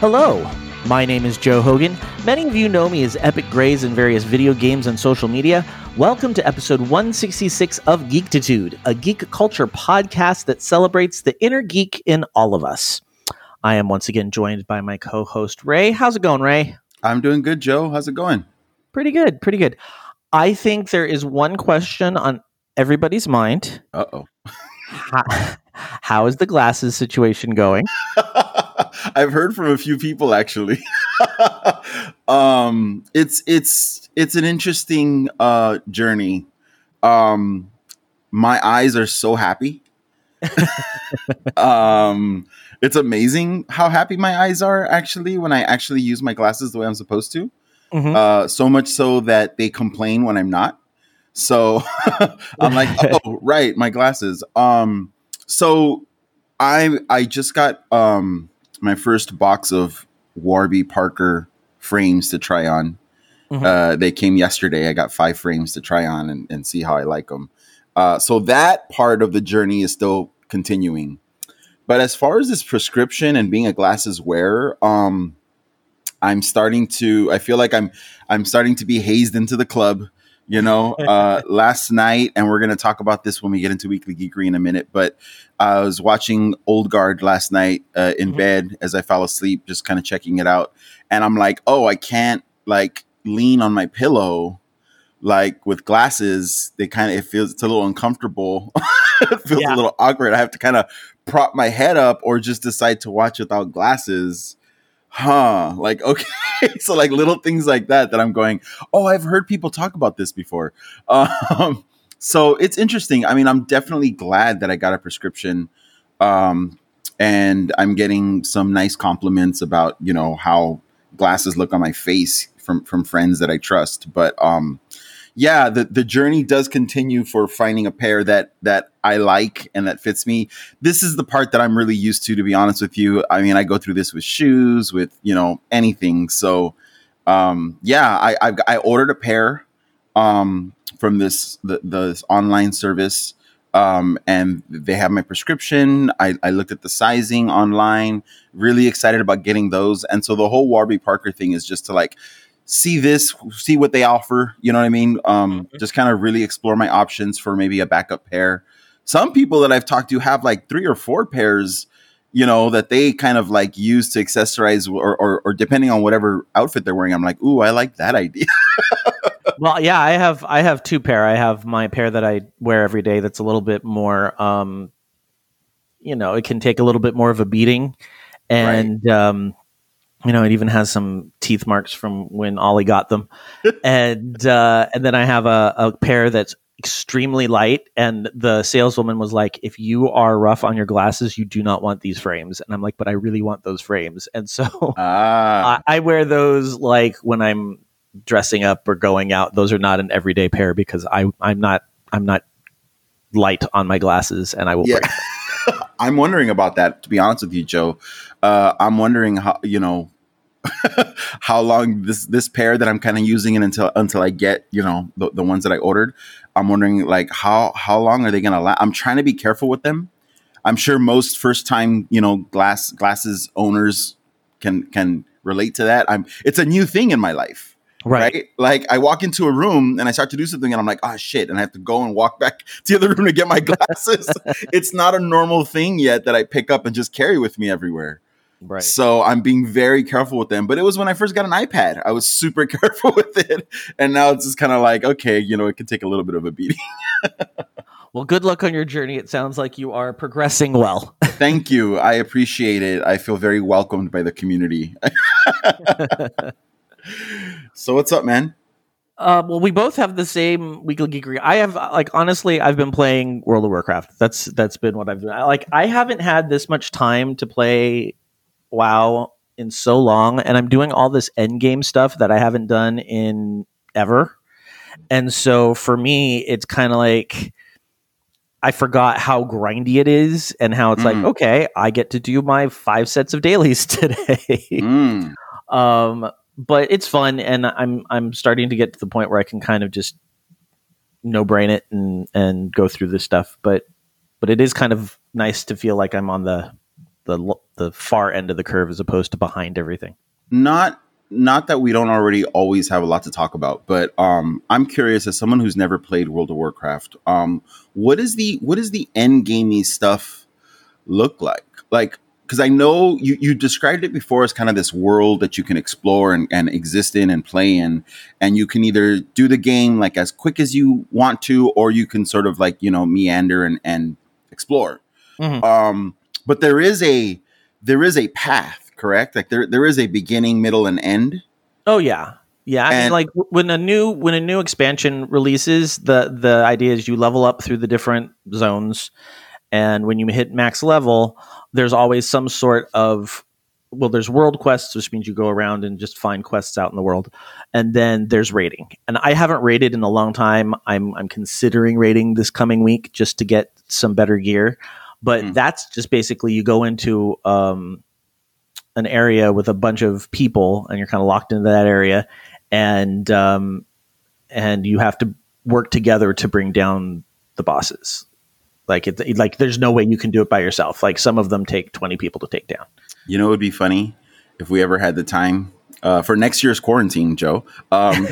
Hello, my name is Joe Hogan. Many of you know me as Epic Grays in various video games and social media. Welcome to episode 166 of Geektitude, a geek culture podcast that celebrates the inner geek in all of us. I am once again joined by my co host, Ray. How's it going, Ray? I'm doing good, Joe. How's it going? Pretty good, pretty good. I think there is one question on everybody's mind. Uh oh. how, how is the glasses situation going? I've heard from a few people actually. um, it's it's it's an interesting uh, journey. Um, my eyes are so happy. um, it's amazing how happy my eyes are actually when I actually use my glasses the way I'm supposed to. Mm-hmm. Uh, so much so that they complain when I'm not. So I'm like, oh, right, my glasses. Um, so I I just got um my first box of Warby Parker frames to try on. Mm-hmm. Uh, they came yesterday. I got five frames to try on and, and see how I like them. Uh, so that part of the journey is still continuing. But as far as this prescription and being a glasses wearer, um, I'm starting to. I feel like I'm I'm starting to be hazed into the club you know uh, last night and we're going to talk about this when we get into weekly geekery in a minute but i was watching old guard last night uh, in mm-hmm. bed as i fell asleep just kind of checking it out and i'm like oh i can't like lean on my pillow like with glasses they kind of it feels it's a little uncomfortable it feels yeah. a little awkward i have to kind of prop my head up or just decide to watch without glasses huh like okay. So like little things like that that i'm going oh i've heard people talk about this before. Um so it's interesting. I mean i'm definitely glad that i got a prescription um and i'm getting some nice compliments about you know how glasses look on my face from from friends that i trust but um yeah, the, the journey does continue for finding a pair that that I like and that fits me. This is the part that I'm really used to, to be honest with you. I mean, I go through this with shoes, with you know anything. So, um, yeah, I, I, I ordered a pair um, from this the, this online service, um, and they have my prescription. I, I looked at the sizing online. Really excited about getting those, and so the whole Warby Parker thing is just to like see this, see what they offer. You know what I mean? Um, mm-hmm. Just kind of really explore my options for maybe a backup pair. Some people that I've talked to have like three or four pairs, you know, that they kind of like use to accessorize or, or, or depending on whatever outfit they're wearing. I'm like, ooh, I like that idea. well, yeah, I have I have two pair. I have my pair that I wear every day. That's a little bit more, um, you know, it can take a little bit more of a beating, and right. um, you know, it even has some teeth marks from when Ollie got them, and uh, and then I have a, a pair that's extremely light. And the saleswoman was like, "If you are rough on your glasses, you do not want these frames." And I'm like, "But I really want those frames." And so ah. I, I wear those like when I'm dressing up or going out. Those are not an everyday pair because I I'm not I'm not light on my glasses, and I will. Yeah. I'm wondering about that. To be honest with you, Joe, uh, I'm wondering how you know how long this this pair that I'm kind of using it until until I get you know the, the ones that I ordered. I'm wondering like how how long are they gonna last? I'm trying to be careful with them. I'm sure most first time you know glass glasses owners can can relate to that. I'm it's a new thing in my life. Right. right. Like I walk into a room and I start to do something and I'm like, oh shit. And I have to go and walk back to the other room to get my glasses. it's not a normal thing yet that I pick up and just carry with me everywhere. Right. So I'm being very careful with them. But it was when I first got an iPad. I was super careful with it. And now it's just kind of like, okay, you know, it can take a little bit of a beating. well, good luck on your journey. It sounds like you are progressing well. Thank you. I appreciate it. I feel very welcomed by the community. So what's up, man? Uh, well, we both have the same weekly geekery. I have, like, honestly, I've been playing World of Warcraft. That's that's been what I've done. Like, I haven't had this much time to play WoW in so long, and I'm doing all this end game stuff that I haven't done in ever. And so for me, it's kind of like I forgot how grindy it is, and how it's mm. like, okay, I get to do my five sets of dailies today. mm. Um, but it's fun, and I'm I'm starting to get to the point where I can kind of just no brain it and and go through this stuff. But but it is kind of nice to feel like I'm on the the the far end of the curve as opposed to behind everything. Not not that we don't already always have a lot to talk about, but um, I'm curious as someone who's never played World of Warcraft, um, what is the what is the end gamey stuff look like? Like, because I know you you described it before as kind of this world that you can explore and, and exist in and play in, and you can either do the game like as quick as you want to, or you can sort of like you know meander and and explore. Mm-hmm. Um, but there is a there is a path, correct? Like there there is a beginning, middle, and end. Oh yeah, yeah. I and, mean, like when a new when a new expansion releases, the the idea is you level up through the different zones, and when you hit max level, there's always some sort of well, there's world quests, which means you go around and just find quests out in the world, and then there's raiding. And I haven't raided in a long time. I'm I'm considering raiding this coming week just to get some better gear. But mm. that's just basically you go into um, an area with a bunch of people, and you're kind of locked into that area, and um, and you have to work together to bring down the bosses. Like it, like there's no way you can do it by yourself. Like some of them take 20 people to take down. You know, it would be funny if we ever had the time uh, for next year's quarantine, Joe. Um,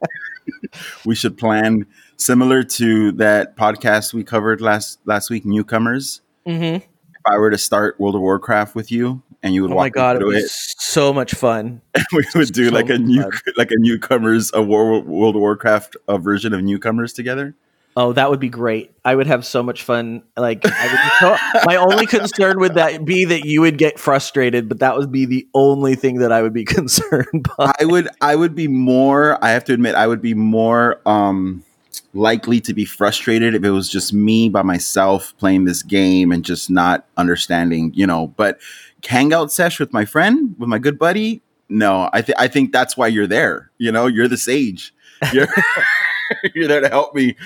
we should plan similar to that podcast we covered last last week, newcomers. Mm-hmm. If I were to start World of Warcraft with you, and you would oh walk my god, it was it, so much fun. we would do so like a new fun. like a newcomers a War, World of Warcraft a version of newcomers together. Oh, that would be great. I would have so much fun. Like, so, my only concern would that be that you would get frustrated, but that would be the only thing that I would be concerned by. I would, I would be more. I have to admit, I would be more um, likely to be frustrated if it was just me by myself playing this game and just not understanding, you know. But hangout sesh with my friend, with my good buddy, no, I think I think that's why you're there. You know, you're the sage. You're You're there to help me.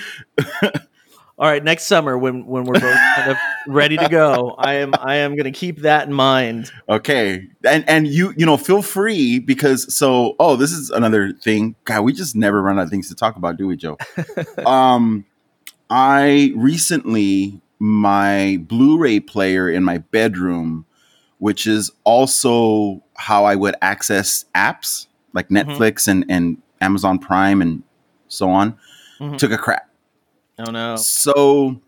All right, next summer when when we're both kind of ready to go, I am I am going to keep that in mind. Okay, and and you you know feel free because so oh this is another thing. God, we just never run out of things to talk about, do we, Joe? um, I recently my Blu-ray player in my bedroom, which is also how I would access apps like mm-hmm. Netflix mm-hmm. and and Amazon Prime and so on, mm-hmm. took a crap. Oh no. So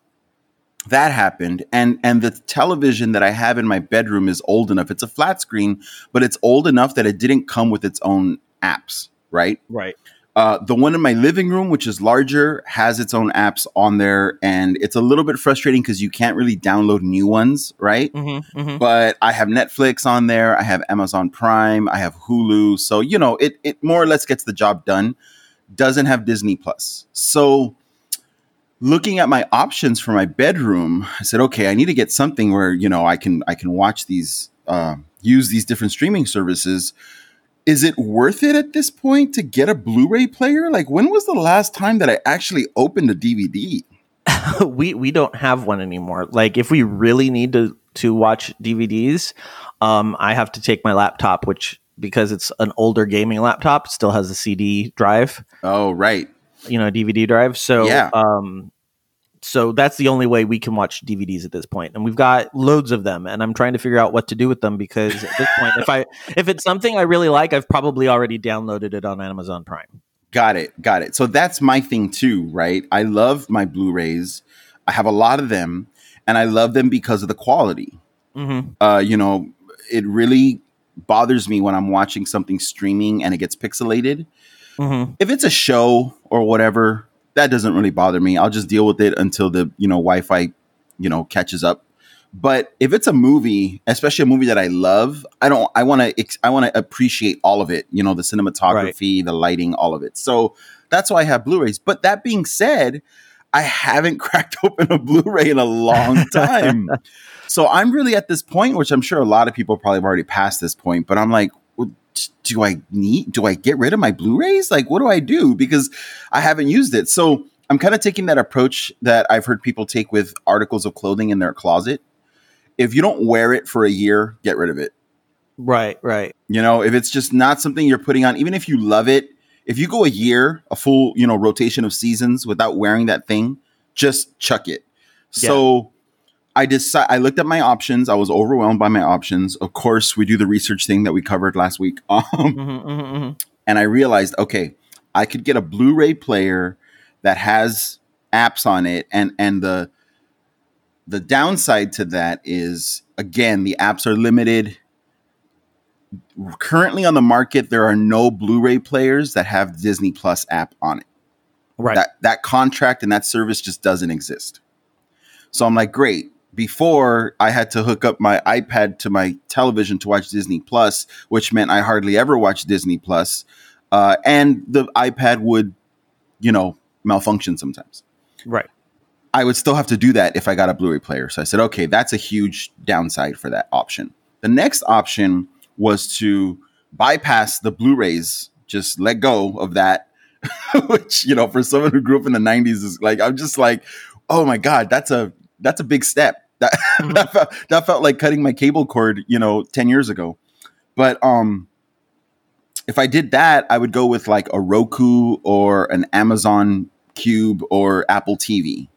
that happened and and the television that I have in my bedroom is old enough. It's a flat screen, but it's old enough that it didn't come with its own apps, right? Right. Uh, the one in my living room, which is larger, has its own apps on there, and it's a little bit frustrating because you can't really download new ones, right? Mm-hmm, mm-hmm. But I have Netflix on there, I have Amazon Prime, I have Hulu, so you know it it more or less gets the job done doesn't have Disney Plus. So looking at my options for my bedroom, I said, okay, I need to get something where, you know, I can I can watch these uh, use these different streaming services. Is it worth it at this point to get a Blu-ray player? Like when was the last time that I actually opened a DVD? we we don't have one anymore. Like if we really need to to watch DVDs, um, I have to take my laptop, which because it's an older gaming laptop, still has a CD drive. Oh, right. You know, DVD drive. So, yeah. um, so that's the only way we can watch DVDs at this point, and we've got loads of them. And I'm trying to figure out what to do with them because at this point, if I if it's something I really like, I've probably already downloaded it on Amazon Prime. Got it, got it. So that's my thing too, right? I love my Blu-rays. I have a lot of them, and I love them because of the quality. Mm-hmm. Uh, you know, it really bothers me when I'm watching something streaming and it gets pixelated. Mm-hmm. If it's a show or whatever, that doesn't really bother me. I'll just deal with it until the you know Wi-Fi you know catches up. But if it's a movie, especially a movie that I love, I don't. I want to. I want to appreciate all of it. You know, the cinematography, right. the lighting, all of it. So that's why I have Blu-rays. But that being said, I haven't cracked open a Blu-ray in a long time. So I'm really at this point, which I'm sure a lot of people probably have already passed this point, but I'm like, do I need, do I get rid of my Blu rays? Like, what do I do? Because I haven't used it. So I'm kind of taking that approach that I've heard people take with articles of clothing in their closet. If you don't wear it for a year, get rid of it. Right, right. You know, if it's just not something you're putting on, even if you love it, if you go a year, a full, you know, rotation of seasons without wearing that thing, just chuck it. Yeah. So I decide I looked at my options. I was overwhelmed by my options. Of course, we do the research thing that we covered last week. Um, mm-hmm, mm-hmm, mm-hmm. And I realized, okay, I could get a Blu-ray player that has apps on it, and and the the downside to that is again the apps are limited. Currently on the market, there are no Blu-ray players that have Disney Plus app on it. Right. That that contract and that service just doesn't exist. So I'm like, great. Before I had to hook up my iPad to my television to watch Disney Plus, which meant I hardly ever watched Disney Plus, uh, and the iPad would, you know, malfunction sometimes. Right. I would still have to do that if I got a Blu-ray player. So I said, okay, that's a huge downside for that option. The next option was to bypass the Blu-rays, just let go of that which you know for someone who grew up in the 90s is like i'm just like oh my god that's a that's a big step that mm-hmm. that, felt, that felt like cutting my cable cord you know 10 years ago. But um if i did that i would go with like a roku or an amazon cube or apple tv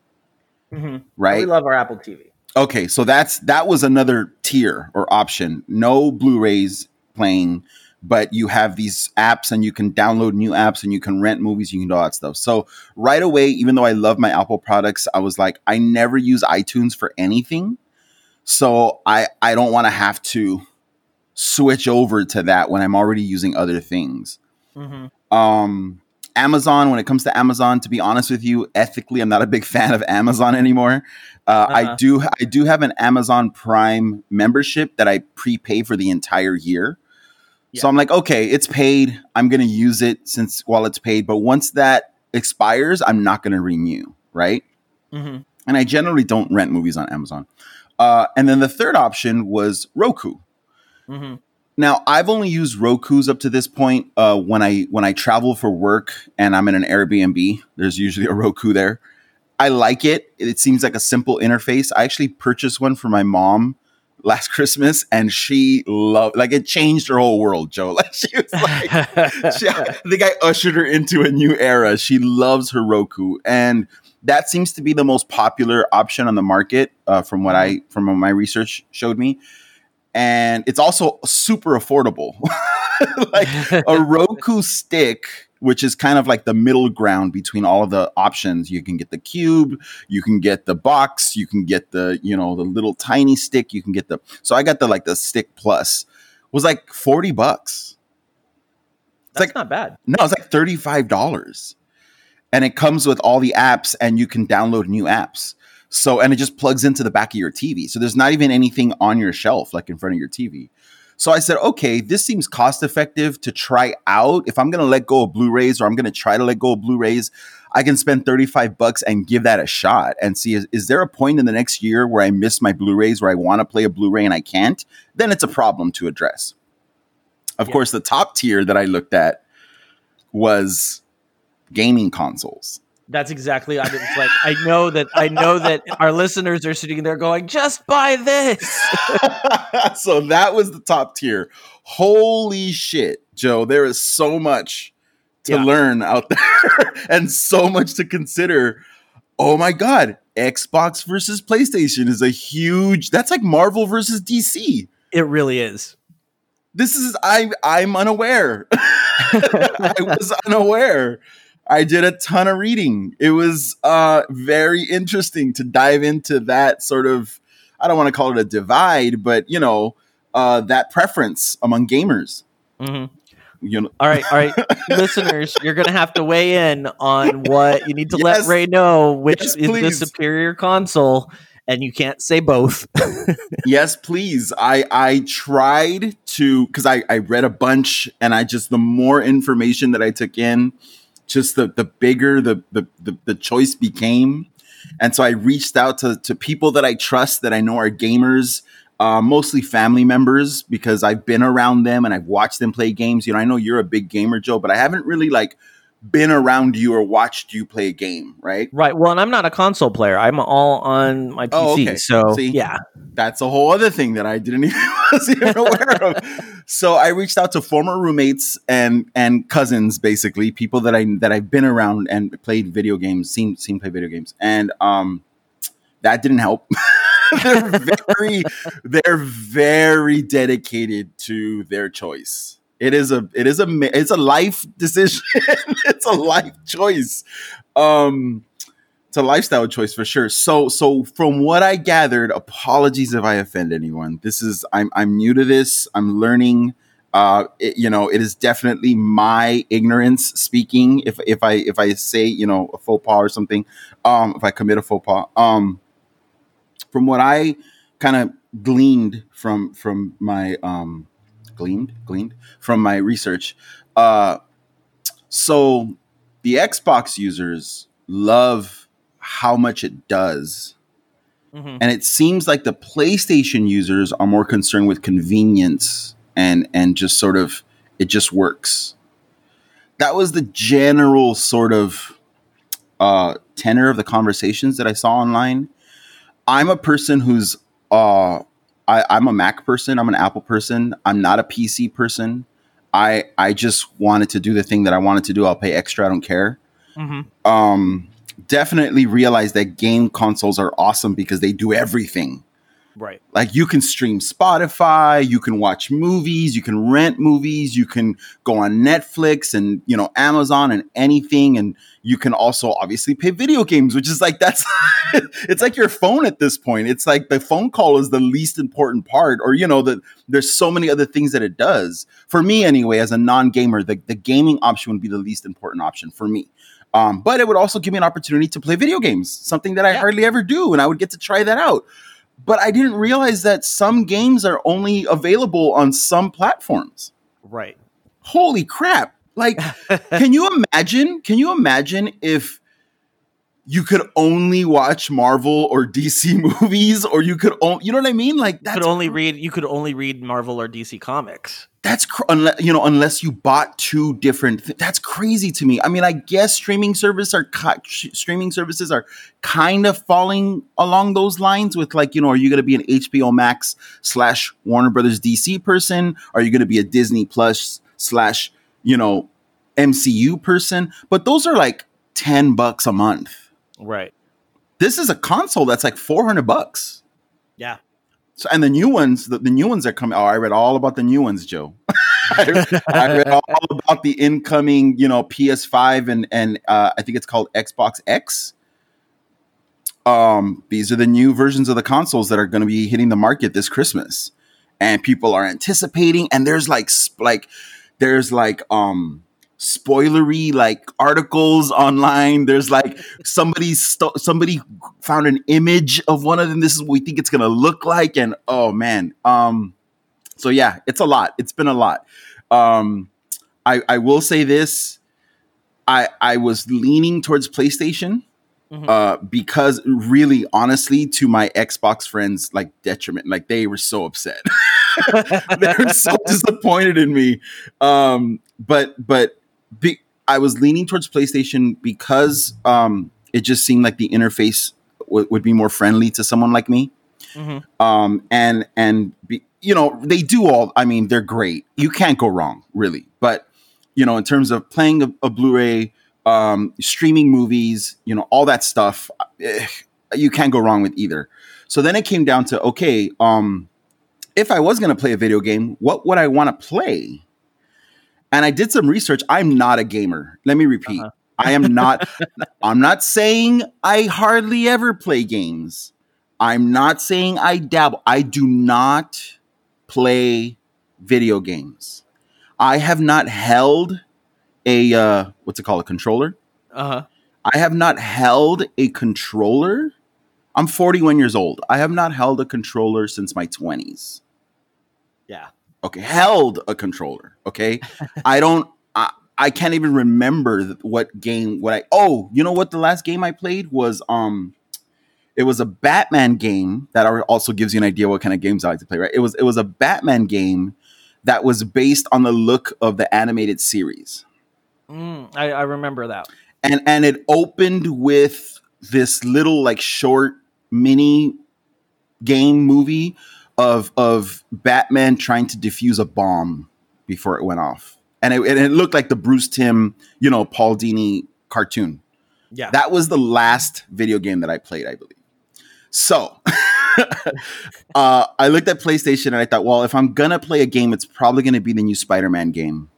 mm-hmm. right? We love our apple tv okay so that's that was another tier or option. No blu-rays playing but you have these apps and you can download new apps and you can rent movies, you can do all that stuff. So right away, even though I love my Apple products, I was like, I never use iTunes for anything. So I I don't want to have to switch over to that when I'm already using other things. Mm-hmm. Um, Amazon, when it comes to Amazon, to be honest with you, ethically, I'm not a big fan of Amazon anymore. Uh, uh-huh. I do I do have an Amazon Prime membership that I prepay for the entire year. So I'm like, okay, it's paid. I'm going to use it since while it's paid. But once that expires, I'm not going to renew. Right. Mm-hmm. And I generally don't rent movies on Amazon. Uh, and then the third option was Roku. Mm-hmm. Now I've only used Roku's up to this point. Uh, when I when I travel for work and I'm in an Airbnb, there's usually a Roku there. I like it. It seems like a simple interface. I actually purchased one for my mom last Christmas, and she loved like it changed her whole world. Joe, like she was like, she, I think I ushered her into a new era. She loves her Roku, and that seems to be the most popular option on the market, uh, from what I from what my research showed me. And it's also super affordable. like a Roku stick which is kind of like the middle ground between all of the options. You can get the cube, you can get the box, you can get the, you know, the little tiny stick, you can get the So I got the like the stick plus. It was like 40 bucks. It's That's like not bad. No, it's like $35. And it comes with all the apps and you can download new apps. So and it just plugs into the back of your TV. So there's not even anything on your shelf like in front of your TV. So I said, okay, this seems cost effective to try out. If I'm going to let go of Blu-rays or I'm going to try to let go of Blu-rays, I can spend 35 bucks and give that a shot and see is, is there a point in the next year where I miss my Blu-rays where I want to play a Blu-ray and I can't? Then it's a problem to address. Of yeah. course, the top tier that I looked at was gaming consoles. That's exactly. I was like, I know that I know that our listeners are sitting there going, "Just buy this." so that was the top tier. Holy shit, Joe! There is so much to yeah. learn out there, and so much to consider. Oh my god, Xbox versus PlayStation is a huge. That's like Marvel versus DC. It really is. This is I. I'm unaware. I was unaware. I did a ton of reading. It was uh, very interesting to dive into that sort of, I don't want to call it a divide, but you know, uh, that preference among gamers. Mm-hmm. You know. all right, all right, listeners, you're gonna have to weigh in on what you need to yes. let Ray know which yes, is the superior console, and you can't say both. yes, please. I I tried to because I I read a bunch, and I just the more information that I took in, just the the bigger the the the, the choice became. And so I reached out to, to people that I trust that I know are gamers, uh, mostly family members, because I've been around them and I've watched them play games. You know, I know you're a big gamer, Joe, but I haven't really like been around you or watched you play a game, right? Right. Well, and I'm not a console player. I'm all on my PC. Oh, okay. So See, yeah, that's a whole other thing that I didn't even was even aware of. So I reached out to former roommates and and cousins, basically people that I that I've been around and played video games, seen seen play video games, and um, that didn't help. they're very they're very dedicated to their choice. It is a it is a it's a life decision. it's a life choice. Um it's a lifestyle choice for sure. So so from what I gathered, apologies if I offend anyone. This is I'm I'm new to this. I'm learning uh, it, you know, it is definitely my ignorance speaking. If if I if I say you know a faux pas or something, um, if I commit a faux pas, um, from what I kind of gleaned from from my um, gleaned gleaned from my research, uh, so the Xbox users love how much it does. Mm-hmm. And it seems like the PlayStation users are more concerned with convenience and and just sort of it just works. That was the general sort of uh, tenor of the conversations that I saw online. I'm a person who's uh, I, I'm a Mac person. I'm an Apple person. I'm not a PC person. I I just wanted to do the thing that I wanted to do. I'll pay extra. I don't care. Mm-hmm. Um, definitely realize that game consoles are awesome because they do everything. Right. Like you can stream Spotify, you can watch movies, you can rent movies, you can go on Netflix and, you know, Amazon and anything. And you can also obviously pay video games, which is like, that's, it's like your phone at this point. It's like the phone call is the least important part, or, you know, that there's so many other things that it does. For me, anyway, as a non gamer, the, the gaming option would be the least important option for me. Um, but it would also give me an opportunity to play video games, something that I yeah. hardly ever do. And I would get to try that out but I didn't realize that some games are only available on some platforms. Right. Holy crap. Like, can you imagine? Can you imagine if you could only watch Marvel or DC movies, or you could only, you know what I mean? Like, that could only read, you could only read Marvel or DC comics. That's cr- unless you know, unless you bought two different. Th- that's crazy to me. I mean, I guess streaming service are ki- streaming services are kind of falling along those lines with like, you know, are you going to be an HBO Max slash Warner Brothers DC person? Are you going to be a Disney Plus slash you know MCU person? But those are like ten bucks a month Right. This is a console that's like 400 bucks. Yeah. So, and the new ones, the, the new ones are coming. Oh, I read all about the new ones, Joe. I, I, read all about the incoming, you know, PS5 and and uh, I think it's called Xbox X. Um, these are the new versions of the consoles that are going to be hitting the market this Christmas, and people are anticipating. And there's like like there's like um spoilery like articles online. There's like somebody st- somebody found an image of one of them. This is what we think it's gonna look like, and oh man, um, so yeah, it's a lot. It's been a lot. Um, I I will say this. I I was leaning towards PlayStation. Mm-hmm. Uh, because really, honestly, to my Xbox friends, like detriment, like they were so upset. they were so disappointed in me. Um, but but be, I was leaning towards PlayStation because um, it just seemed like the interface w- would be more friendly to someone like me. Mm-hmm. Um, and and be, you know they do all. I mean, they're great. You can't go wrong, really. But you know, in terms of playing a, a Blu-ray, um, streaming movies, you know, all that stuff, eh, you can't go wrong with either. So then it came down to okay, um, if I was going to play a video game, what would I want to play? And I did some research. I'm not a gamer. Let me repeat. Uh-huh. I am not I'm not saying I hardly ever play games. I'm not saying I dabble. I do not play video games. I have not held a uh what's it called? A controller? Uh-huh. I have not held a controller. I'm 41 years old. I have not held a controller since my 20s. Yeah. Okay, held a controller. Okay, I don't. I, I can't even remember what game. What I oh, you know what? The last game I played was um, it was a Batman game that also gives you an idea what kind of games I like to play. Right? It was it was a Batman game that was based on the look of the animated series. Mm, I, I remember that. And and it opened with this little like short mini game movie of of Batman trying to defuse a bomb before it went off, and it, and it looked like the Bruce Timm, you know, Paul Dini cartoon. Yeah, that was the last video game that I played, I believe. So, uh, I looked at PlayStation and I thought, well, if I'm gonna play a game, it's probably gonna be the new Spider-Man game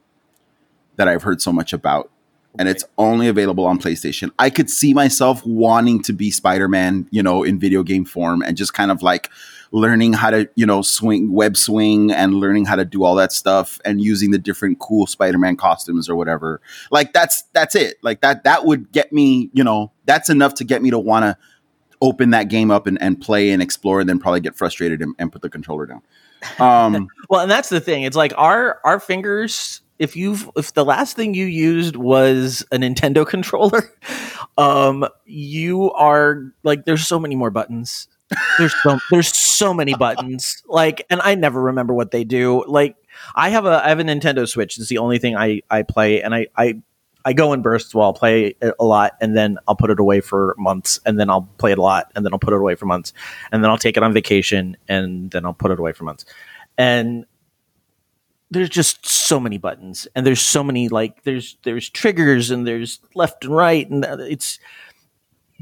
that I've heard so much about. And it's only available on PlayStation. I could see myself wanting to be Spider-Man, you know, in video game form and just kind of like learning how to, you know, swing web swing and learning how to do all that stuff and using the different cool Spider-Man costumes or whatever. Like that's that's it. Like that that would get me, you know, that's enough to get me to want to open that game up and, and play and explore and then probably get frustrated and, and put the controller down. Um, well, and that's the thing. It's like our our fingers. If you've if the last thing you used was a Nintendo controller, um, you are like there's so many more buttons. There's so there's so many buttons. Like, and I never remember what they do. Like, I have a I have a Nintendo Switch. It's the only thing I I play, and I I I go in bursts. while I'll play it a lot, and then I'll put it away for months, and then I'll play it a lot, and then I'll put it away for months, and then I'll take it on vacation, and then I'll put it away for months. And there's just so many buttons, and there's so many like there's there's triggers, and there's left and right, and it's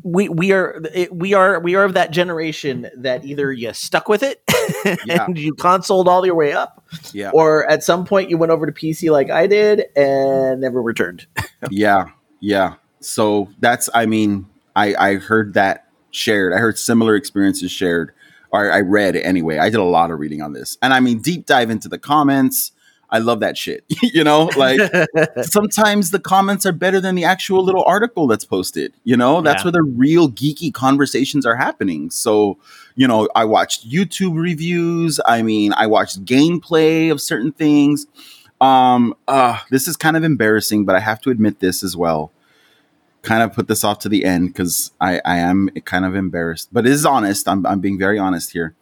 we we are we are we are of that generation that either you stuck with it yeah. and you consoled all your way up, yeah, or at some point you went over to PC like I did and never returned. yeah, yeah. So that's I mean I I heard that shared. I heard similar experiences shared. Or I read anyway. I did a lot of reading on this, and I mean deep dive into the comments I love that shit. you know, like sometimes the comments are better than the actual little article that's posted. You know, that's yeah. where the real geeky conversations are happening. So, you know, I watched YouTube reviews. I mean, I watched gameplay of certain things. Um, uh, this is kind of embarrassing, but I have to admit this as well. Kind of put this off to the end because I, I am kind of embarrassed, but it is honest. I'm, I'm being very honest here.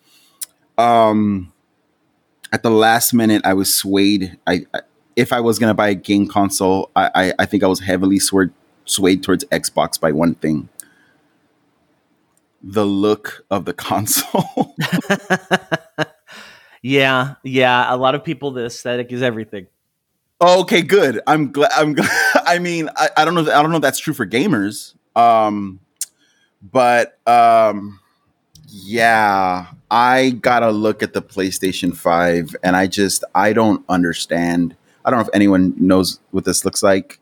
Um, at the last minute, I was swayed. I, I if I was gonna buy a game console, I, I, I think I was heavily swayed swayed towards Xbox by one thing: the look of the console. yeah, yeah. A lot of people, the aesthetic is everything. Oh, okay, good. I'm glad. I'm. I mean, I, I don't know. I don't know if that's true for gamers. Um, but um, yeah, I gotta look at the PlayStation 5 and I just I don't understand. I don't know if anyone knows what this looks like.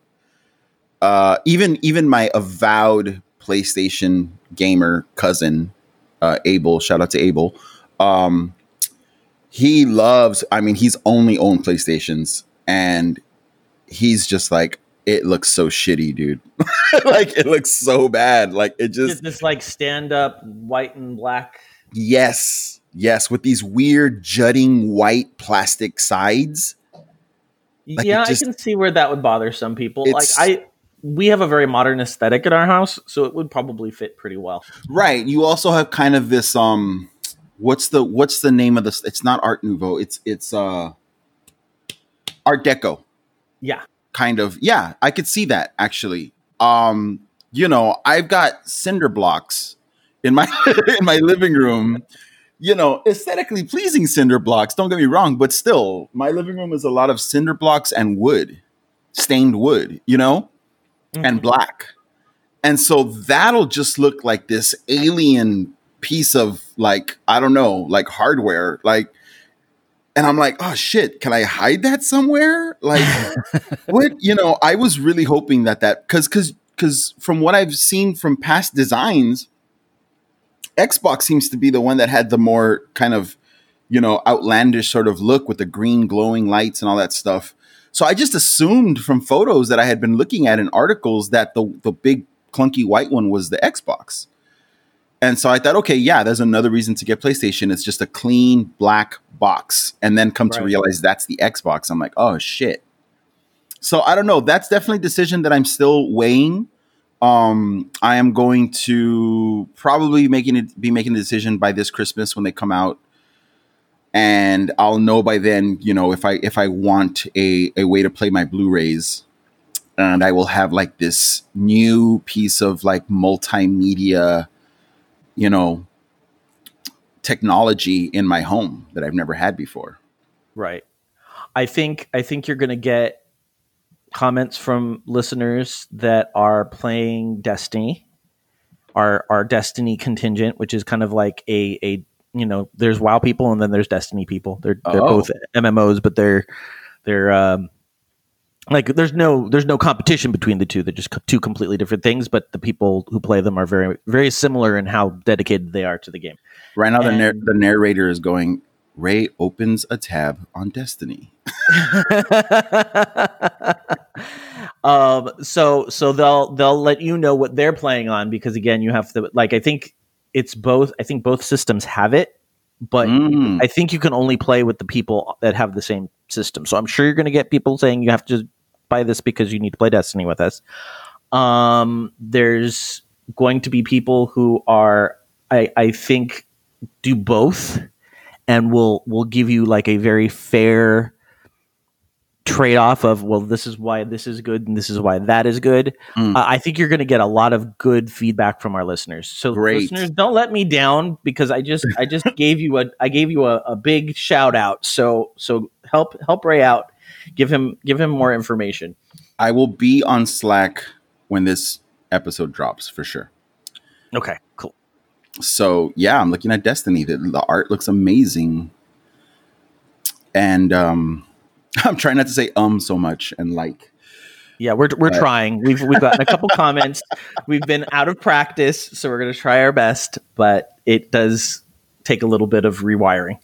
Uh, even even my avowed PlayStation gamer cousin, uh, Abel, shout out to Abel. Um, he loves, I mean, he's only owned PlayStations and he's just like, it looks so shitty, dude. like it looks so bad. Like it just this like stand up white and black. Yes, yes, with these weird jutting white plastic sides. Like yeah, just, I can see where that would bother some people. Like I we have a very modern aesthetic in our house, so it would probably fit pretty well. Right. You also have kind of this um what's the what's the name of this it's not art nouveau, it's it's uh art deco. Yeah kind of yeah i could see that actually um you know i've got cinder blocks in my in my living room you know aesthetically pleasing cinder blocks don't get me wrong but still my living room is a lot of cinder blocks and wood stained wood you know mm-hmm. and black and so that'll just look like this alien piece of like i don't know like hardware like and I'm like, oh shit, can I hide that somewhere? Like, what? You know, I was really hoping that that because because because from what I've seen from past designs, Xbox seems to be the one that had the more kind of you know outlandish sort of look with the green glowing lights and all that stuff. So I just assumed from photos that I had been looking at in articles that the the big clunky white one was the Xbox. And so I thought, okay, yeah, there's another reason to get PlayStation. It's just a clean black box. And then come right. to realize that's the Xbox. I'm like, oh shit. So I don't know. That's definitely a decision that I'm still weighing. Um, I am going to probably making it be making a decision by this Christmas when they come out. And I'll know by then, you know, if I if I want a, a way to play my Blu-rays and I will have like this new piece of like multimedia you know, technology in my home that I've never had before. Right. I think I think you're going to get comments from listeners that are playing Destiny, our our Destiny contingent, which is kind of like a a you know, there's WoW people and then there's Destiny people. They're they're Oh. both MMOs, but they're they're um, like there's no there's no competition between the two. They're just two completely different things. But the people who play them are very very similar in how dedicated they are to the game. Right now, the, And- nar- the narrator is going. Ray opens a tab on Destiny. um so so they'll they'll let you know what they're playing on because again you have to like i think it's both i think both systems have it but Mm. i think you can only play with the people that have the same system so i'm sure you're going to get people saying you have to buy this because you need to play destiny with us um there's going to be people who are i i think do both and we'll we'll give you like a very fair trade off of well this is why this is good and this is why that is good Mm. uh, i think you're going to get a lot of good feedback from our listeners so Great. listeners don't let me down because i just i just gave you a i gave you a, a big shout out so so help help ray out give him give him more information I will be on Slack when this episode drops for sure. okay cool So yeah, I'm looking at Destiny. The, the art looks amazing, and um, I'm trying not to say um so much and like. yeah we're, we're trying we've we've gotten a couple comments we've been out of practice so we're going to try our best but it does take a little bit of rewiring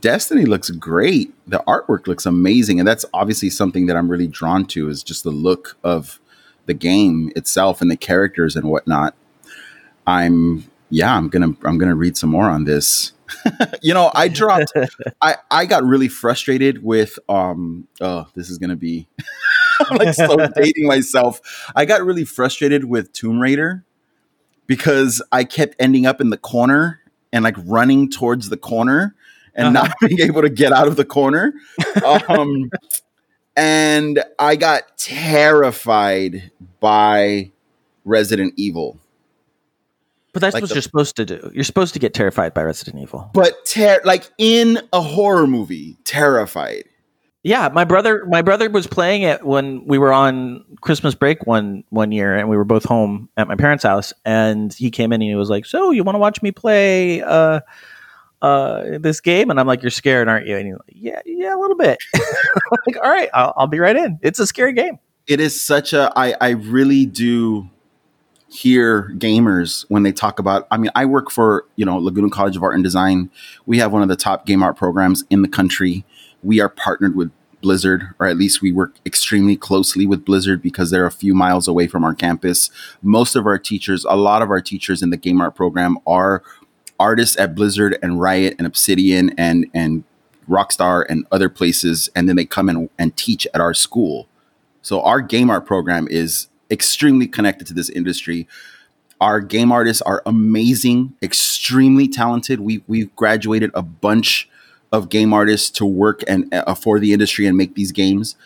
Destiny looks great. The artwork looks amazing, and that's obviously something that I'm really drawn to is just the look of the game itself and the characters and whatnot. I'm yeah, I'm gonna I'm gonna read some more on this. you know, I dropped I I got really frustrated with um oh this is gonna be I'm like so dating myself. I got really frustrated with Tomb Raider because I kept ending up in the corner and like running towards the corner and Uh-huh. not being able to get out of the corner. Um, and I got terrified by Resident Evil. But that's Like what the- you're supposed to do. You're supposed to get terrified by Resident Evil. But ter- like in a horror movie, terrified. Yeah, my brother my brother was playing it when we were on Christmas break one one year and we were both home at my parents' house and he came in and he was like, "So, you want to watch me play uh uh this game?" And I'm like, "You're scared, aren't you?" And he's like, "Yeah, yeah, a little bit." Like, "All right, I'll, I'll be right in. It's a scary game." it is such a I, I really do hear gamers when they talk about i mean i work for you know laguna college of art and design. We have one of the top game art programs in the country. We are partnered with blizzard or at least we work extremely closely with blizzard because they're a few miles away from our campus. Most of our teachers a lot of our teachers in the game art program are artists at blizzard and riot and obsidian and and rockstar and other places and then they come in and teach at our school. So our game art program is extremely connected to this industry. Our game artists are amazing, extremely talented. We we've graduated a bunch of game artists to work and uh, for the industry and make these games.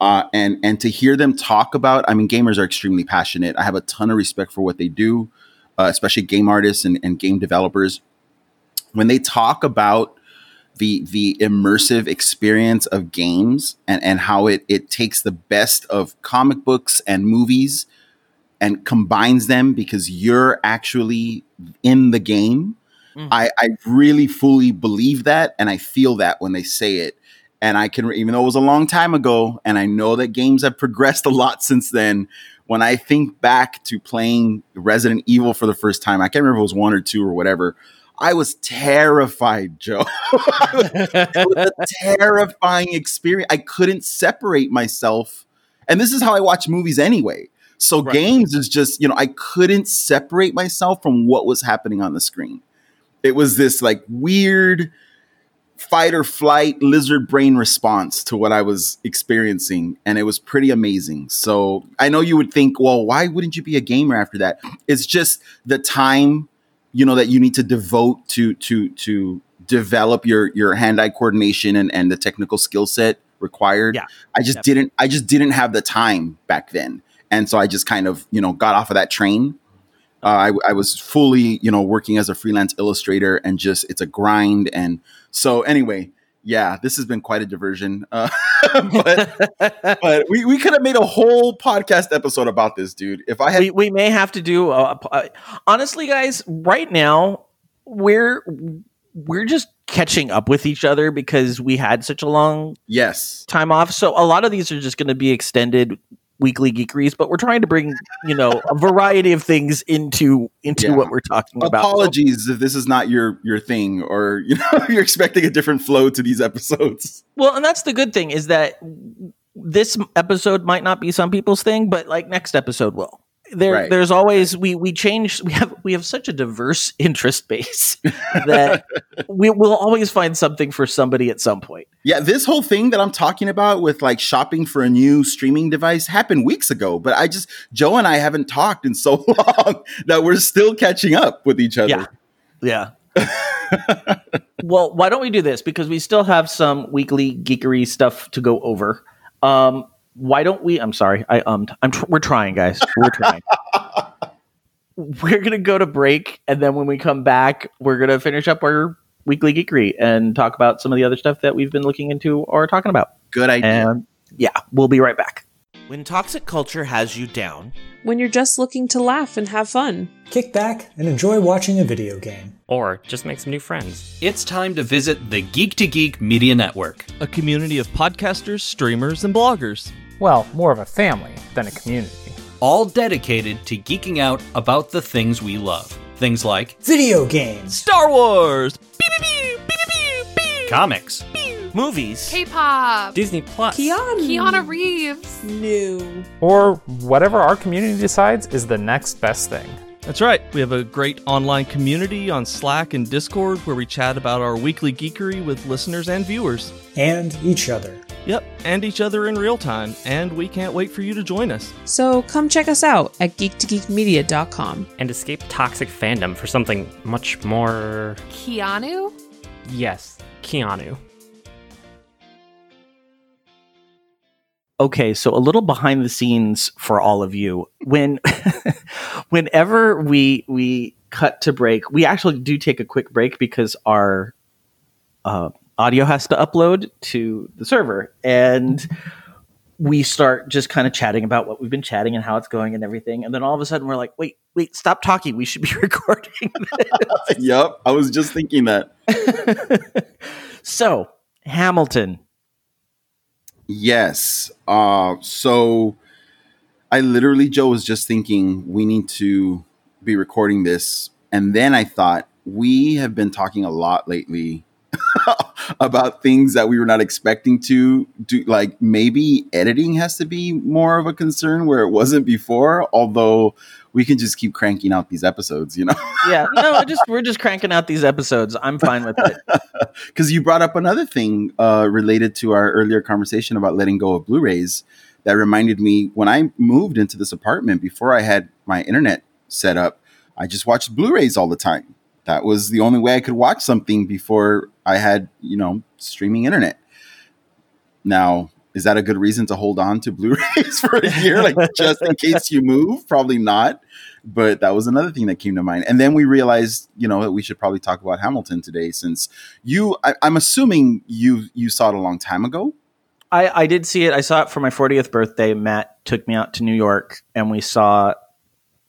Uh, and and to hear them talk about, I mean, gamers are extremely passionate. I have a ton of respect for what they do, uh, especially game artists and, and game developers. When they talk about the the immersive experience of games and and how it it takes the best of comic books and movies and combines them because you're actually in the game. Mhm. I I really fully believe that and I feel that when they say it. And I can even though it was a long time ago and I know that games have progressed a lot since then. When I think back to playing Resident Evil for the first time, I can't remember if it was one or two or whatever. I was terrified, Joe. it was a terrifying experience. I couldn't separate myself. And this is how I watch movies anyway. So Right. games is just, you know, I couldn't separate myself from what was happening on the screen. It was this like weird fight or flight lizard brain response to what I was experiencing. And it was pretty amazing. So I know you would think, well, why wouldn't you be a gamer after that? It's just the time, you know, that you need to devote to to to develop your your hand-eye coordination and, and the technical skill set required. Yeah. I just Yep. didn't I just didn't have the time back then. And so I just kind of, you know, got off of that train. Uh, I, I was fully, you know, working as a freelance illustrator and just it's a grind. And so anyway, yeah, this has been quite a diversion. Uh, but but we, we could have made a whole podcast episode about this, dude. If I had we, we may have to do a, a- honestly guys right now we're we're just catching up with each other because we had such a long yes time off. So a lot of these are just going to be extended weekly geekeries, but we're trying to bring you know a variety of things into into yeah. what we're talking Apologies about. Apologies if this is not your your thing, or you know you're expecting a different flow to these episodes. Well, and that's the good thing is that this episode might not be some people's thing, but like next episode will there right. there's always we we change we have we have such a diverse interest base that we will always find something for somebody at some point. Yeah, this whole thing that I'm talking about with like shopping for a new streaming device happened weeks ago, but I just Joe and I haven't talked in so long that we're still catching up with each other. Yeah. Yeah. well, why don't we do this because we still have some weekly geekery stuff to go over. Um, why don't we? I'm sorry, I ummed. I'm tr- we're trying, guys. We're trying. we're gonna go to break, and then when we come back, we're gonna finish up our weekly geekery and talk about some of the other stuff that we've been looking into or talking about. Good idea. And yeah, we'll be right back. When toxic culture has you down, when you're just looking to laugh and have fun, kick back and enjoy watching a video game or just make some new friends. It's time to visit the Geek to Geek Media Network, a community of podcasters, streamers, and bloggers. Well, more of a family than a community. All dedicated to geeking out about the things we love. Things like video games, Star Wars, comics, movies, K-pop, Disney Plus, Keanu, Keanu Reeves, new, or whatever our community decides is the next best thing. That's right. We have a great online community on Slack and Discord where we chat about our weekly geekery with listeners and viewers. And each other. Yep, and each other in real time, and we can't wait for you to join us. So come check us out at geektogeekmedia.com and escape toxic fandom for something much more. Keanu? Yes, Keanu. okay so a little behind the scenes for all of you when whenever we we cut to break we actually do take a quick break because our uh, audio has to upload to the server. And we start just kind of chatting about what we've been chatting and how it's going and everything. And then all of a sudden we're like wait wait stop talking. We should be recording yep i was just thinking that. So hamilton. Yes. Uh, so I literally, Joe was just thinking we need to be recording this. And then I thought we have been talking a lot lately about things that we were not expecting to do. Like maybe editing has to be more of a concern where it wasn't before, although we can just keep cranking out these episodes, you know? yeah, no, just we're just cranking out these episodes. I'm fine with it. Because you brought up another thing uh, related to our earlier conversation about letting go of Blu-rays that reminded me when I moved into this apartment before I had my internet set up, I just watched Blu-rays all the time. That was the only way I could watch something before I had, you know, streaming internet. Now, is that a good reason to hold on to Blu-rays for a year, like just in case you move? Probably not. But that was another thing that came to mind. And then we realized, you know, that we should probably talk about Hamilton today, since you, I, am assuming you you saw it a long time ago. I, I did see it. I saw it for my 40th birthday. Matt took me out to New York, and we saw,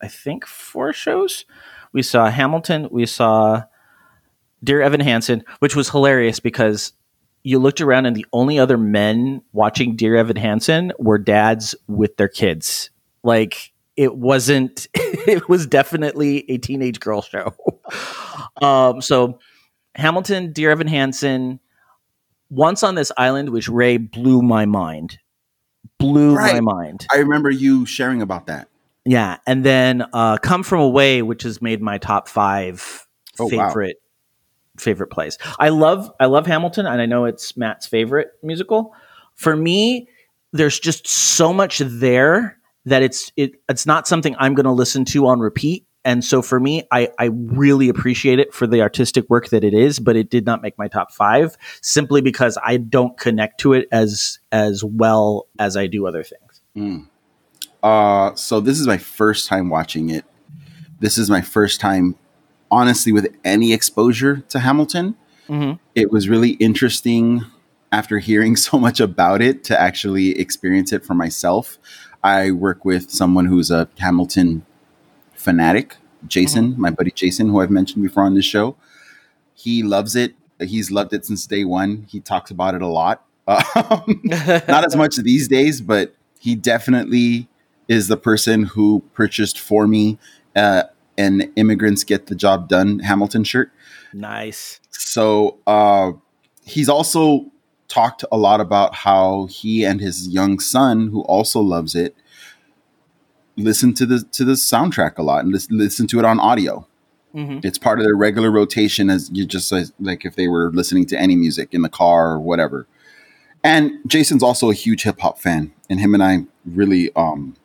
I think, four shows. We saw Hamilton. We saw Dear Evan Hansen, which was hilarious because you looked around and the only other men watching Dear Evan Hansen were dads with their kids. Like it wasn't it was definitely a teenage girl show. um so Hamilton, Dear Evan Hansen, Once on This Island, which Ray blew my mind. Blew right. my mind. I remember you sharing about that. Yeah. And then uh Come From Away, which has made my top five oh, favorite wow favorite plays. I love I love Hamilton, and I know it's Matt's favorite musical. For me, there's just so much there that it's it it's not something I'm going to listen to on repeat. And so for me, I, I really appreciate it for the artistic work that it is, but it did not make my top five simply because I don't connect to it as as well as I do other things. Mm. Uh, so this is my first time watching it. This is my first time honestly, with any exposure to Hamilton, mm-hmm. it was really interesting after hearing so much about it to actually experience it for myself. I work with someone who's a Hamilton fanatic, Jason, mm-hmm. my buddy Jason, who I've mentioned before on this show. He loves it. He's loved it since day one. He talks about it a lot. Um, not as much these days, but he definitely is the person who purchased for me uh, an "Immigrants Get the Job Done" Hamilton shirt. Nice. So uh, he's also talked a lot about how he and his young son, who also loves it, listen to the to the soundtrack a lot and listen, listen to it on audio. Mm-hmm. It's part of their regular rotation as you just like if they were listening to any music in the car or whatever. And Jason's also a huge hip hop fan, and him and I really um,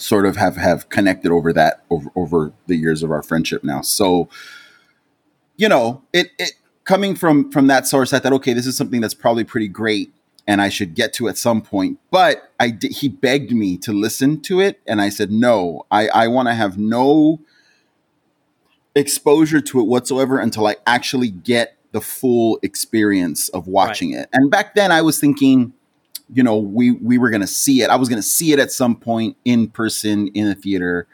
sort of have have connected over that over over the years of our friendship now. So, you know, it it coming from from that source, I thought, okay, this is something that's probably pretty great, and I should get to at some point. But I did, he begged me to listen to it, and I said no. I I want to have no exposure to it whatsoever until I actually get the full experience of watching right. it. And back then I was thinking, you know, we we were going to see it. I was going to see it at some point in person in the theater.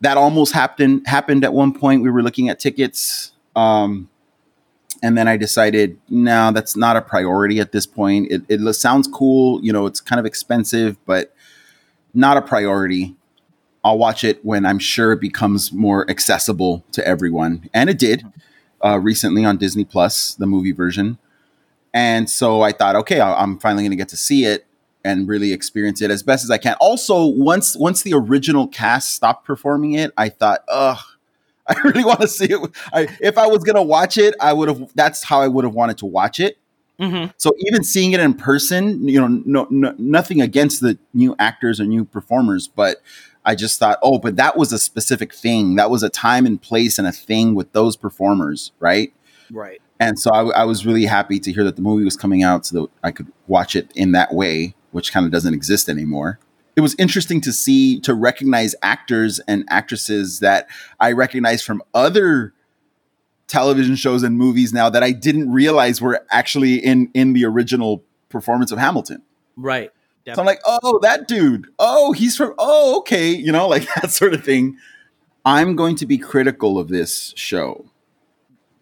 That almost happened happened at one point. We were looking at tickets um and then I decided, no, that's not a priority at this point. It, it sounds cool, you know, it's kind of expensive, but not a priority. I'll watch it when I'm sure it becomes more accessible to everyone, and it did uh, recently on Disney Plus, the movie version. And so I thought, okay, I'm finally going to get to see it and really experience it as best as I can. Also, once once the original cast stopped performing it, I thought, ugh, I really want to see it. I, if I was going to watch it, I would have. That's how I would have wanted to watch it. Mm-hmm. So even seeing it in person, you know, no, no, nothing against the new actors or new performers, but I just thought, oh, but that was a specific thing. That was a time and place and a thing with those performers, right? Right. And so I, I was really happy to hear that the movie was coming out so that I could watch it in that way, which kind of doesn't exist anymore. It was interesting to see, to recognize actors and actresses that I recognize from other television shows and movies now that I didn't realize were actually in in the original performance of Hamilton. Right. Definitely. So I'm like, oh, that dude. Oh, he's from. Oh, okay. You know, like that sort of thing. I'm going to be critical of this show.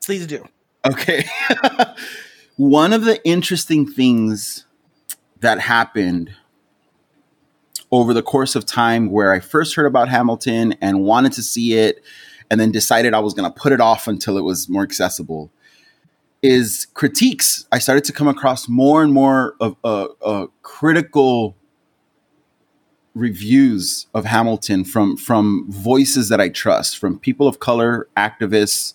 Please do. Okay. One of the interesting things that happened over the course of time where I first heard about Hamilton and wanted to see it and then decided I was going to put it off until it was more accessible is critiques. I started to come across more and more of uh, uh, critical reviews of Hamilton from from voices that I trust, from people of color, activists,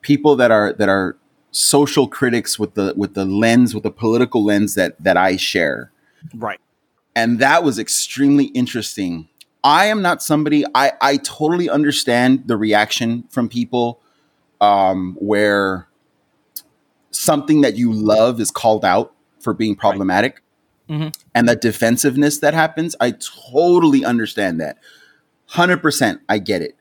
people that are that are social critics with the with the lens with the political lens that that I share. Right. And that was extremely interesting. I am not somebody I I totally understand the reaction from people um where something that you love is called out for being problematic. Right. Mm-hmm. And the defensiveness that happens, I totally understand that. 100%, I get it.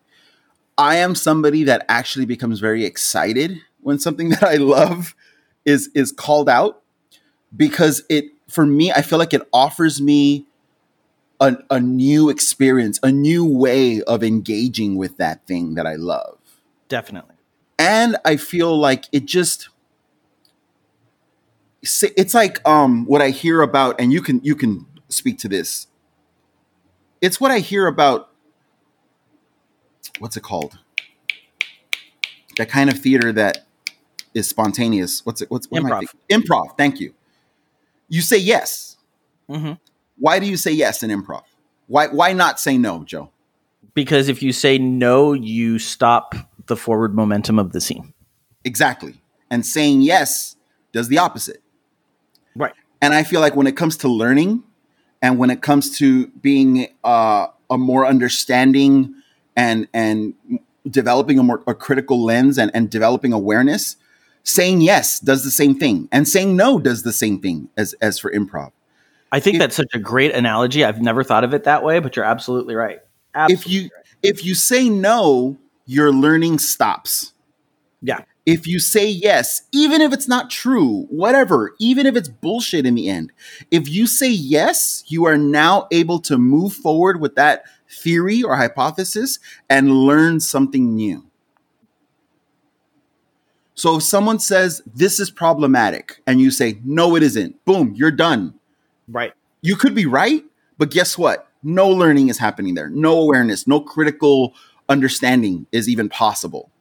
I am somebody that actually becomes very excited when something that I love is is called out because it for me I feel like it offers me a, a new experience, a new way of engaging with that thing that I love. Definitely. And I feel like it just it's like um what I hear about, and you can you can speak to this. It's what I hear about. What's it called? That kind of theater that is spontaneous. What's it? What's what improv? Improv. Thank you. You say yes. Mm-hmm. Why do you say yes in improv? Why why not say no, Joe? Because if you say no, you stop the forward momentum of the scene. Exactly. And saying yes does the opposite. Right. And I feel like when it comes to learning and when it comes to being uh, a more understanding and and developing a more a critical lens and, and developing awareness, saying yes does the same thing. And saying no does the same thing as as for improv. I think if, that's such a great analogy. I've never thought of it that way, but you're absolutely right. Absolutely if you right. if you say no, your learning stops. Yeah. If you say yes, even if it's not true, whatever, even if it's bullshit in the end, if you say yes, you are now able to move forward with that theory or hypothesis and learn something new. So if someone says this is problematic and you say no it isn't, boom, you're done. Right. You could be right, but guess what? No learning is happening there. No awareness, no critical understanding is even possible.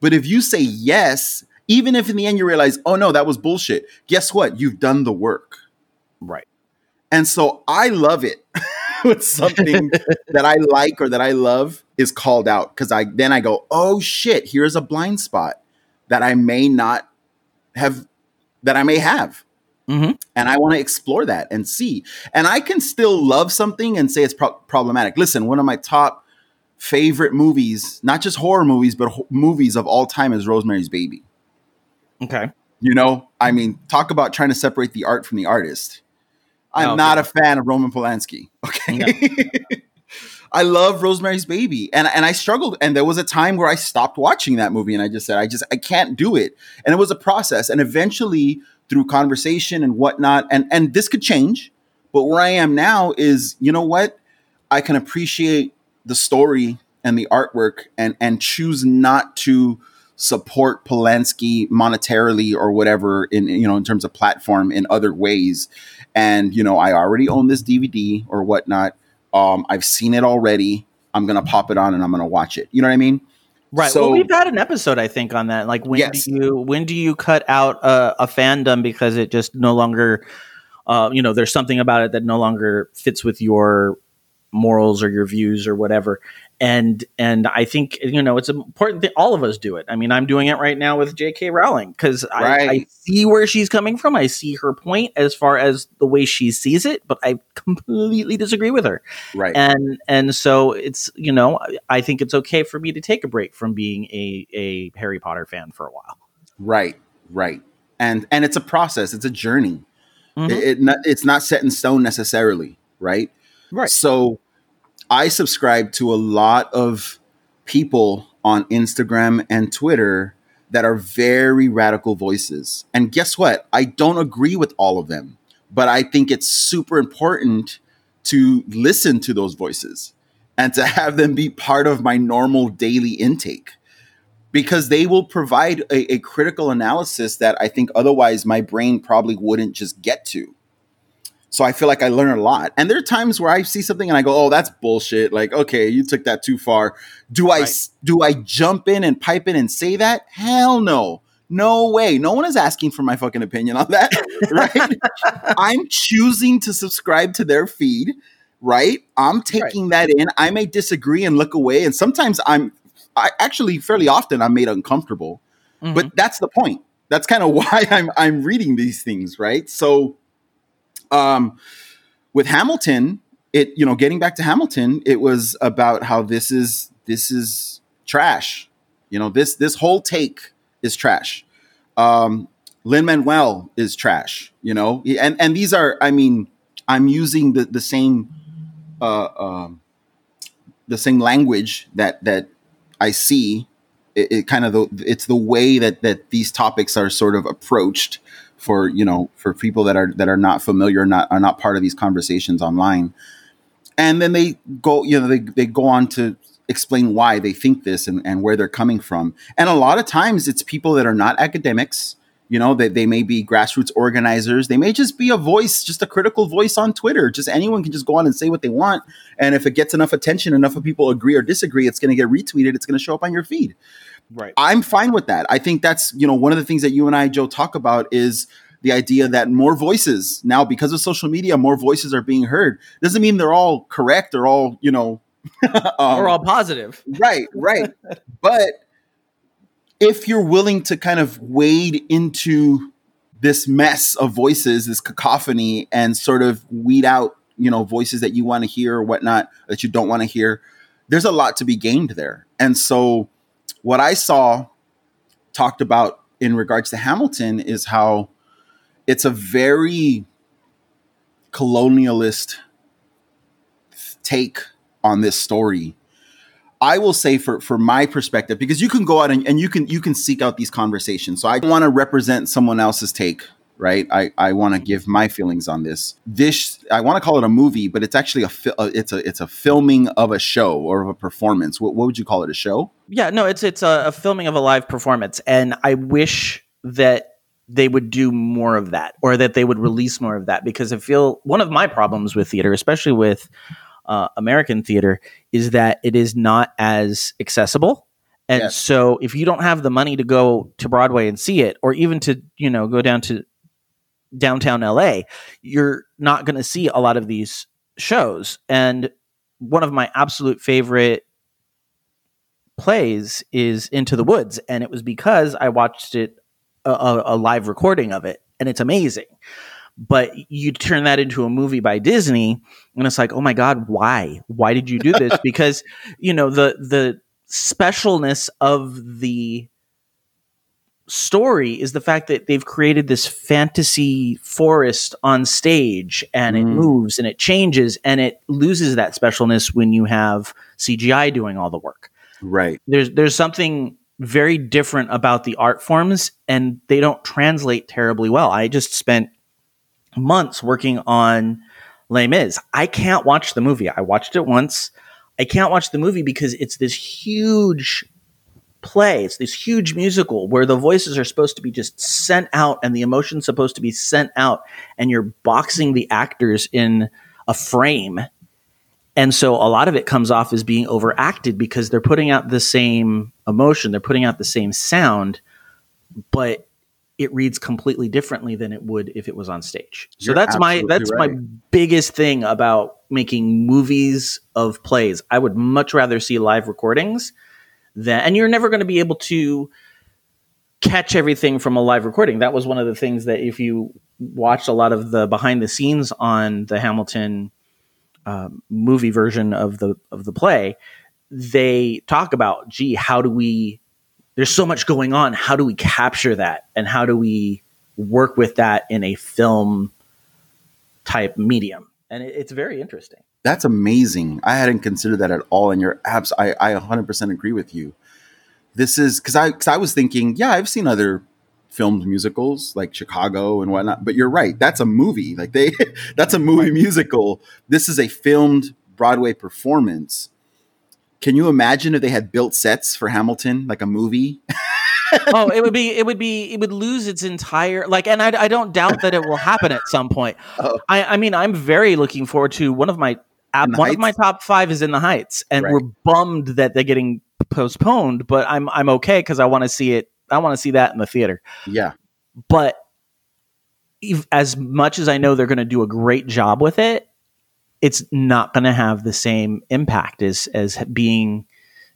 But if you say yes, even if in the end you realize, oh no, that was bullshit, guess what? You've done the work. Right. And so I love it when something that I like or that I love is called out because I then I go, oh shit, here's a blind spot that I may not have, that I may have. Mm-hmm. And I want to explore that and see. And I can still love something and say it's pro- problematic. Listen, one of my top favorite movies, not just horror movies, but ho- movies of all time is Rosemary's Baby. Okay. You know, I mean, talk about trying to separate the art from the artist. I'm Oh, not a fan of Roman Polanski. Okay. I love Rosemary's Baby. And and I struggled and there was a time where I stopped watching that movie and I just said I just I can't do it. And it was a process and eventually through conversation and whatnot and and this could change, but where I am now is, you know what? I can appreciate the story and the artwork and and choose not to support Polanski monetarily or whatever in you know in terms of platform in other ways. And you know, I already own this DVD or whatnot. Um, I've seen it already. I'm gonna pop it on and I'm gonna watch it. You know what I mean? Right. So- well, we've had an episode, I think, on that. Like, when Yes. do you when do you cut out a, a fandom because it just no longer, uh, you know, there's something about it that no longer fits with your morals or your views or whatever. And and I think you know it's important that all of us do it. I mean, I'm doing it right now with J.K. Rowling because I, I see where she's coming from. I see her point as far as the way she sees it, but I completely disagree with her Right. and and so it's you know I think it's okay for me to take a break from being a a Harry Potter fan for a while. Right, right, and and it's a process. It's a journey. Mhm. It, it not, it's not set in stone necessarily, right? Right. So, I subscribe to a lot of people on Instagram and Twitter that are very radical voices. And guess what? I don't agree with all of them, but I think it's super important to listen to those voices and to have them be part of my normal daily intake because they will provide a, a critical analysis that I think otherwise my brain probably wouldn't just get to. So I feel like I learn a lot. And there are times where I see something and I go, "Oh, that's bullshit." Like, okay, you took that too far. Do I s do I jump in and pipe in and say that? Hell no. No way. No one is asking for my fucking opinion on that, right? I'm choosing to subscribe to their feed, right? I'm taking that in. I may disagree and look away and sometimes I'm I actually fairly often I'm made uncomfortable. Mm-hmm. But that's the point. That's kind of why I'm I'm reading these things, right? So um with Hamilton, it you know, getting back to Hamilton, it was about how this is this is trash. You know, this this whole take is trash. Um Lin Manuel is trash, you know, and and these are, I mean, I'm using the the same uh, um, the same language that that I see. It, it kind of the it's the way that that these topics are sort of approached for you know for people that are that are not familiar, not are not part of these conversations online, and then they go you know they they go on to explain why they think this and, and where they're coming from. And a lot of times it's people that are not academics, you know, that they may be grassroots organizers. They may just be a voice, just a critical voice on Twitter. Just anyone can just go on and say what they want. And if it gets enough attention, enough of people agree or disagree, it's going to get retweeted. It's going to show up on your feed. Right. I'm fine with that. I think that's, you know, one of the things that you and I, Joe, talk about is the idea that more voices now, because of social media, more voices are being heard. Doesn't mean they're all correct or all, you know, um, We're all positive. right, right. but if you're willing to kind of wade into this mess of voices, this cacophony, and sort of weed out, you know, voices that you want to hear or whatnot that you don't want to hear, there's a lot to be gained there. And so, what I saw talked about in regards to Hamilton is how it's a very colonialist take on this story I will say for for my perspective, because you can go out and, and you can you can seek out these conversations. So I want to represent someone else's take right? I, I want to give my feelings on this. This I want to call it a movie, but it's actually a fi- uh, it's a it's a filming of a show or of a performance. What, what would you call it? A show? Yeah, no, it's it's a, a filming of a live performance, and I wish that they would do more of that, or that they would release more of that, because I feel one of my problems with theater, especially with uh, American theater, is that it is not as accessible. And Yes. so, if you don't have the money to go to Broadway and see it, or even to you know go down to downtown LA, you're not going to see a lot of these shows. And one of my absolute favorite plays is Into the Woods, and it was because I watched it a, a, live recording of it, and it's amazing. But you turn that into a movie by Disney, and it's like, oh my god, why? Why did you do this? because you know the the specialness of the story is the fact that they've created this fantasy forest on stage and it Mhm. moves and it changes and it loses that specialness when you have CGI doing all the work Right. there's there's something very different about the art forms and they don't translate terribly well. I just spent months working on Les Mis. I can't watch the movie. I watched it once. I can't watch the movie because it's this huge play. It's this huge musical where the voices are supposed to be just sent out and the emotion's supposed to be sent out and you're boxing the actors in a frame and so a lot of it comes off as being overacted because they're putting out the same emotion, they're putting out the same sound, but it reads completely differently than it would if it was on stage. So You're that's my that's right. my biggest thing about making movies of plays. I would much rather see live recordings than and you're never going to be able to catch everything from a live recording. That was one of the things that if you watched a lot of the behind the scenes on the Hamilton um, movie version of the of the play, they talk about, gee, how do we? There's so much going on. How do we capture that, and how do we work with that in a film type medium? And it, it's very interesting. That's amazing. I hadn't considered that at all. And you're abs. I, I 100% agree with you. This is because I, cause I was thinking, yeah, I've seen other filmed musicals like Chicago and whatnot, but you're right. That's a movie. Like they, that's a movie musical. This is a filmed Broadway performance. Can you imagine if they had built sets for Hamilton, like a movie? oh, it would be, it would be, it would lose its entire like, and I, I don't doubt that it will happen at some point. Oh. I, I mean, I'm very looking forward to one of my One of my top five is in the Heights, and Right. we're bummed that they're getting postponed. But I'm I'm okay because I want to see it. I want to see that in the theater. Yeah. But if, as much as I know they're going to do a great job with it, it's not going to have the same impact as as being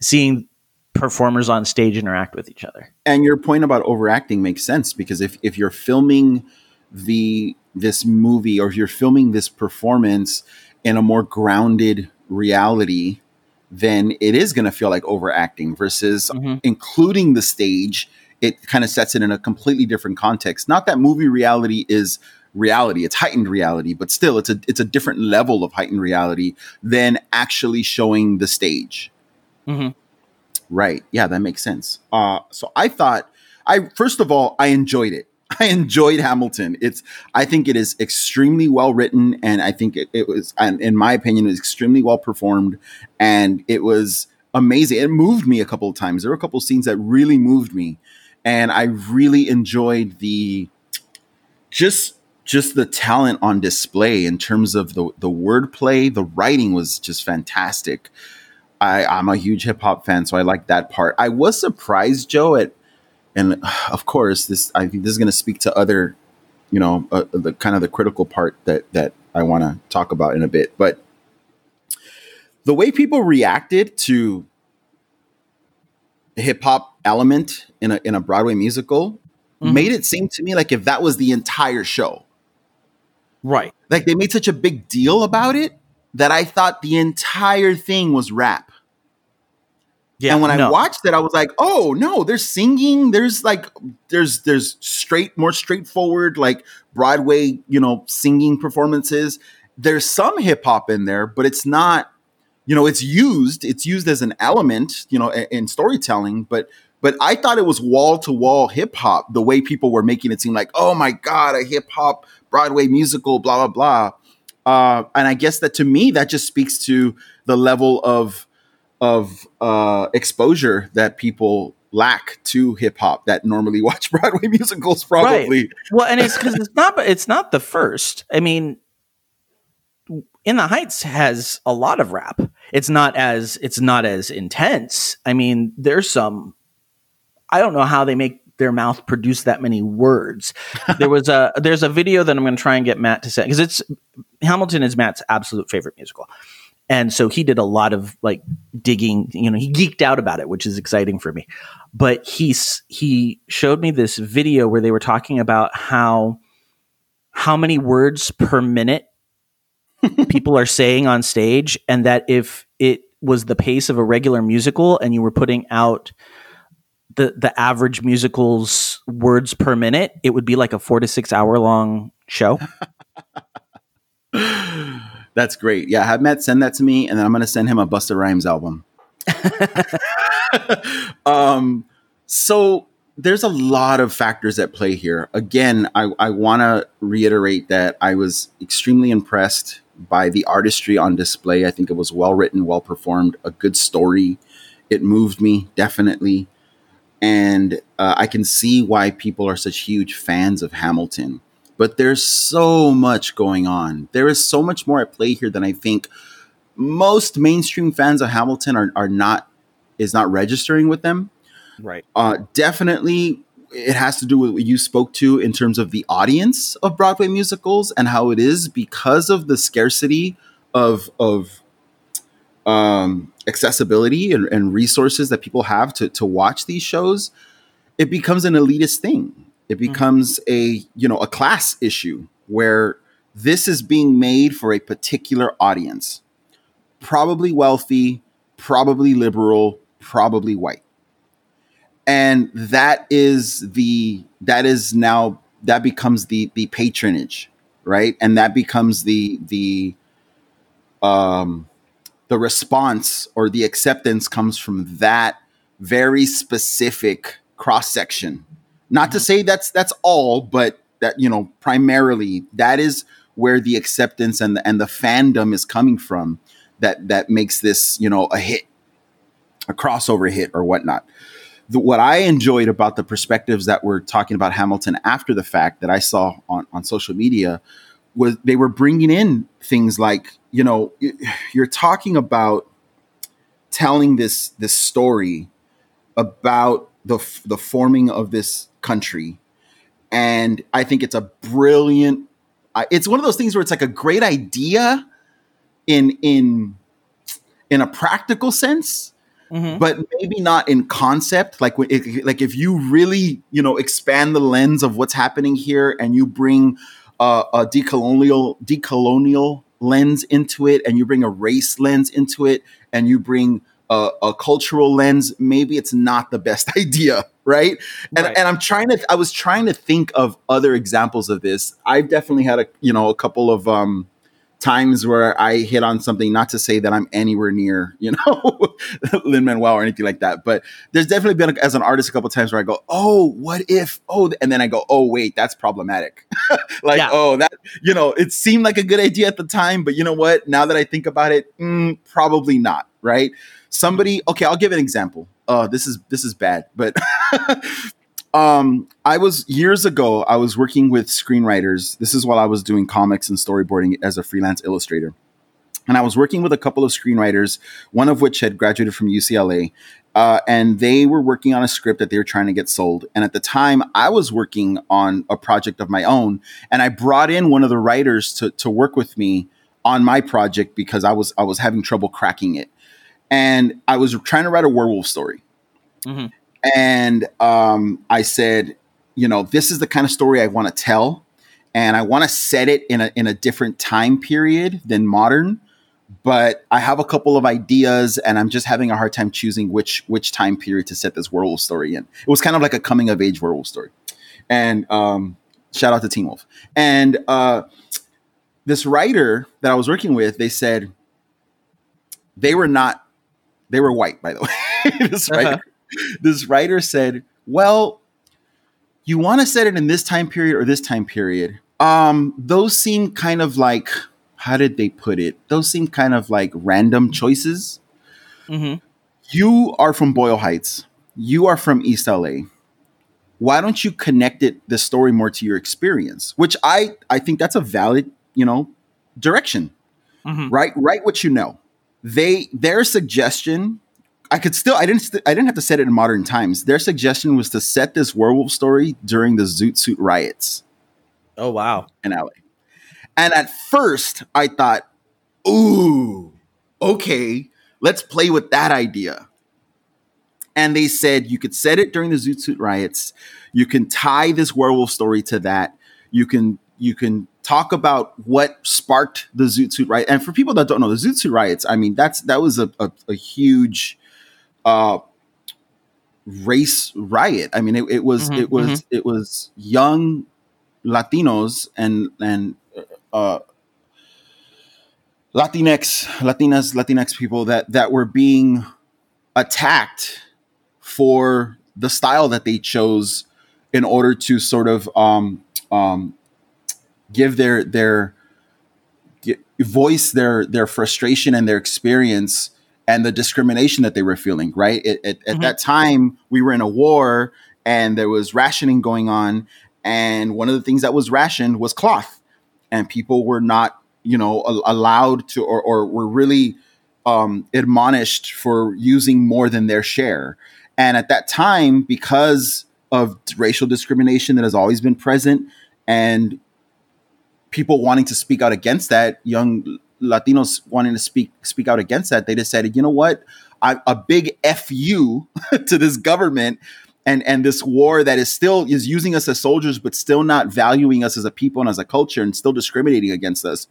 seeing performers on stage interact with each other. and your point about overacting makes sense because if, if you're filming the this movie or if you're filming this performance in a more grounded reality then it is going to feel like overacting versus Mhm. including the stage it kind of sets it in a completely different context not that movie reality is reality it's heightened reality but still it's a it's a different level of heightened reality than actually showing the stage Mhm. Right. Yeah, that makes sense. Uh, so I thought, I first of all, I enjoyed it. I enjoyed Hamilton. It's, I think it is extremely well written, and I think it, it was, in my opinion, was extremely well performed, and it was amazing. It moved me a couple of times. There were a couple of scenes that really moved me, and I really enjoyed the, just just the talent on display in terms of the the wordplay. The writing was just fantastic. I, I'm a huge hip hop fan, so I like that part. I was surprised, Joe, at and of course this I think this is going to speak to other, you know, uh, the kind of the critical part that that I want to talk about in a bit, but the way people reacted to the hip hop element in a in a Broadway musical Mhm. made it seem to me like if that was the entire show Right. like they made such a big deal about it that I thought the entire thing was rap. Yeah. and when I watched it, I was like, "Oh no, there's singing. There's like, there's there's straight, more straightforward like Broadway, you know, singing performances. There's some hip hop in there, but it's not, you know, it's used. It's used as an element, you know, in, in storytelling. But but I thought it was wall to wall hip hop. The way people were making it seem like, oh my god, a hip hop Broadway musical, blah blah blah. Uh, and I guess that to me that just speaks to the level of of uh, exposure that people lack to hip hop that normally watch Broadway musicals. Probably. Right. Well, and it's because it's not. It's not the first. I mean, In the Heights has a lot of rap. It's not as it's not as intense. I mean, there's some. I don't know how they make their mouth produce that many words. there was a there's a video that I'm going to try and get Matt to say because it's Hamilton is Matt's absolute favorite musical. And so he did a lot of like digging, you know, he geeked out about it, which is exciting for me. But he's he showed me this video where they were talking about how how many words per minute people are saying on stage and that if it was the pace of a regular musical and you were putting out the the average musical's words per minute, it would be like a 4 to 6 hour long show. That's great. Yeah, have Matt send that to me, and then I'm going to send him a Busta Rhymes album. um, so there's a lot of factors at play here. Again, I, I want to reiterate that I was extremely impressed by the artistry on display. I think it was well written, well performed, a good story. It moved me definitely, and uh, I can see why people are such huge fans of Hamilton but there's so much going on. There is so much more at play here than I think most mainstream fans of Hamilton are, are not is not registering with them. Right. Uh, definitely, it has to do with what you spoke to in terms of the audience of Broadway musicals and how it is because of the scarcity of of um, accessibility and, and resources that people have to to watch these shows. It becomes an elitist thing it mm-hmm. becomes a, you know, a class issue where this is being made for a particular audience. Probably wealthy, probably liberal, probably white. And that is the that is now that becomes the the patronage, right? And that becomes the the um the response or the acceptance comes from that very specific cross section not to mm-hmm. say that's that's all, but that you know primarily that is where the acceptance and the, and the fandom is coming from. That that makes this you know a hit, a crossover hit or whatnot. The, what I enjoyed about the perspectives that were talking about Hamilton after the fact that I saw on, on social media was they were bringing in things like you know you're talking about telling this this story about the the forming of this country. And I think it's a brilliant. Uh, it's one of those things where it's like a great idea in in in a practical sense, mm-hmm. but maybe not in concept. Like it, like if you really you know expand the lens of what's happening here and you bring uh, a decolonial decolonial lens into it, and you bring a race lens into it, and you bring a, a, cultural lens, maybe it's not the best idea, right? And right. and I'm trying to I was trying to think of other examples of this. I've definitely had a you know a couple of um times where I hit on something, not to say that I'm anywhere near, you know, Lin Manuel or anything like that, but there's definitely been as an artist a couple times where I go, oh, what if, oh, and then I go, oh, wait, that's problematic. like, yeah. oh, that, you know, it seemed like a good idea at the time, but you know what? Now that I think about it, mm, probably not, right? Somebody, okay, I'll give an example. Uh, this is this is bad, but um, I was years ago. I was working with screenwriters. This is while I was doing comics and storyboarding as a freelance illustrator, and I was working with a couple of screenwriters. One of which had graduated from UCLA, uh, and they were working on a script that they were trying to get sold. And at the time, I was working on a project of my own, and I brought in one of the writers to to work with me on my project because I was I was having trouble cracking it and I was trying to write a werewolf story. Mm-hmm. And um, I said, you know, this is the kind of story I want to tell, and I want to set it in a in a different time period than modern. But I have a couple of ideas, and I'm just having a hard time choosing which which time period to set this werewolf story in. It was kind of like a coming of age werewolf story. And um, shout out to Teen Wolf. And uh, this writer that I was working with, they said they were not they were white, by the way. uh-huh. this writer said, "Well, you want to set it in this time period or this time period? Um, those seem kind of like how did they put it? Those seem kind of like random choices. Mm-hmm. You are from Boyle Heights. You are from East LA. Why don't you connect it the story more to your experience? Which I I think that's a valid you know direction. Mm-hmm. Right, write what you know. They their suggestion I could still I didn't I didn't have to set it in modern times. Their suggestion was to set this werewolf story during the Zoot Suit riots Oh wow. in LA. And at first I thought, "Ooh, okay, let's play with that idea." And they said you could set it during the Zoot Suit riots. You can tie this werewolf story to that. You can you can talk about what sparked the Zoot Suit riot. And for people that don't know, the Zoot Suit riots, I mean, that's that was a, a, a huge uh, race riot. I mean, it, it was Mhm, it was it was young Latinos and and uh, Latinx Latinas Latinx people that that were being attacked for the style that they chose in order to sort of um, um, give their their voice their their frustration and their experience and the discrimination that they were feeling right? It, at, at Mhm. that time we were in a war and there was rationing going on. And one of the things that was rationed was cloth. And people were not you know a- allowed to or, or were really um, admonished for using more than their share. And at that time because of racial discrimination that has always been present and people wanting to speak out against that, young Latinos wanting to speak speak out against that, they decided, you know what, I, a big fu to this government and and this war that is still is using us as soldiers, but still not valuing us as a people and as a culture, and still discriminating against us.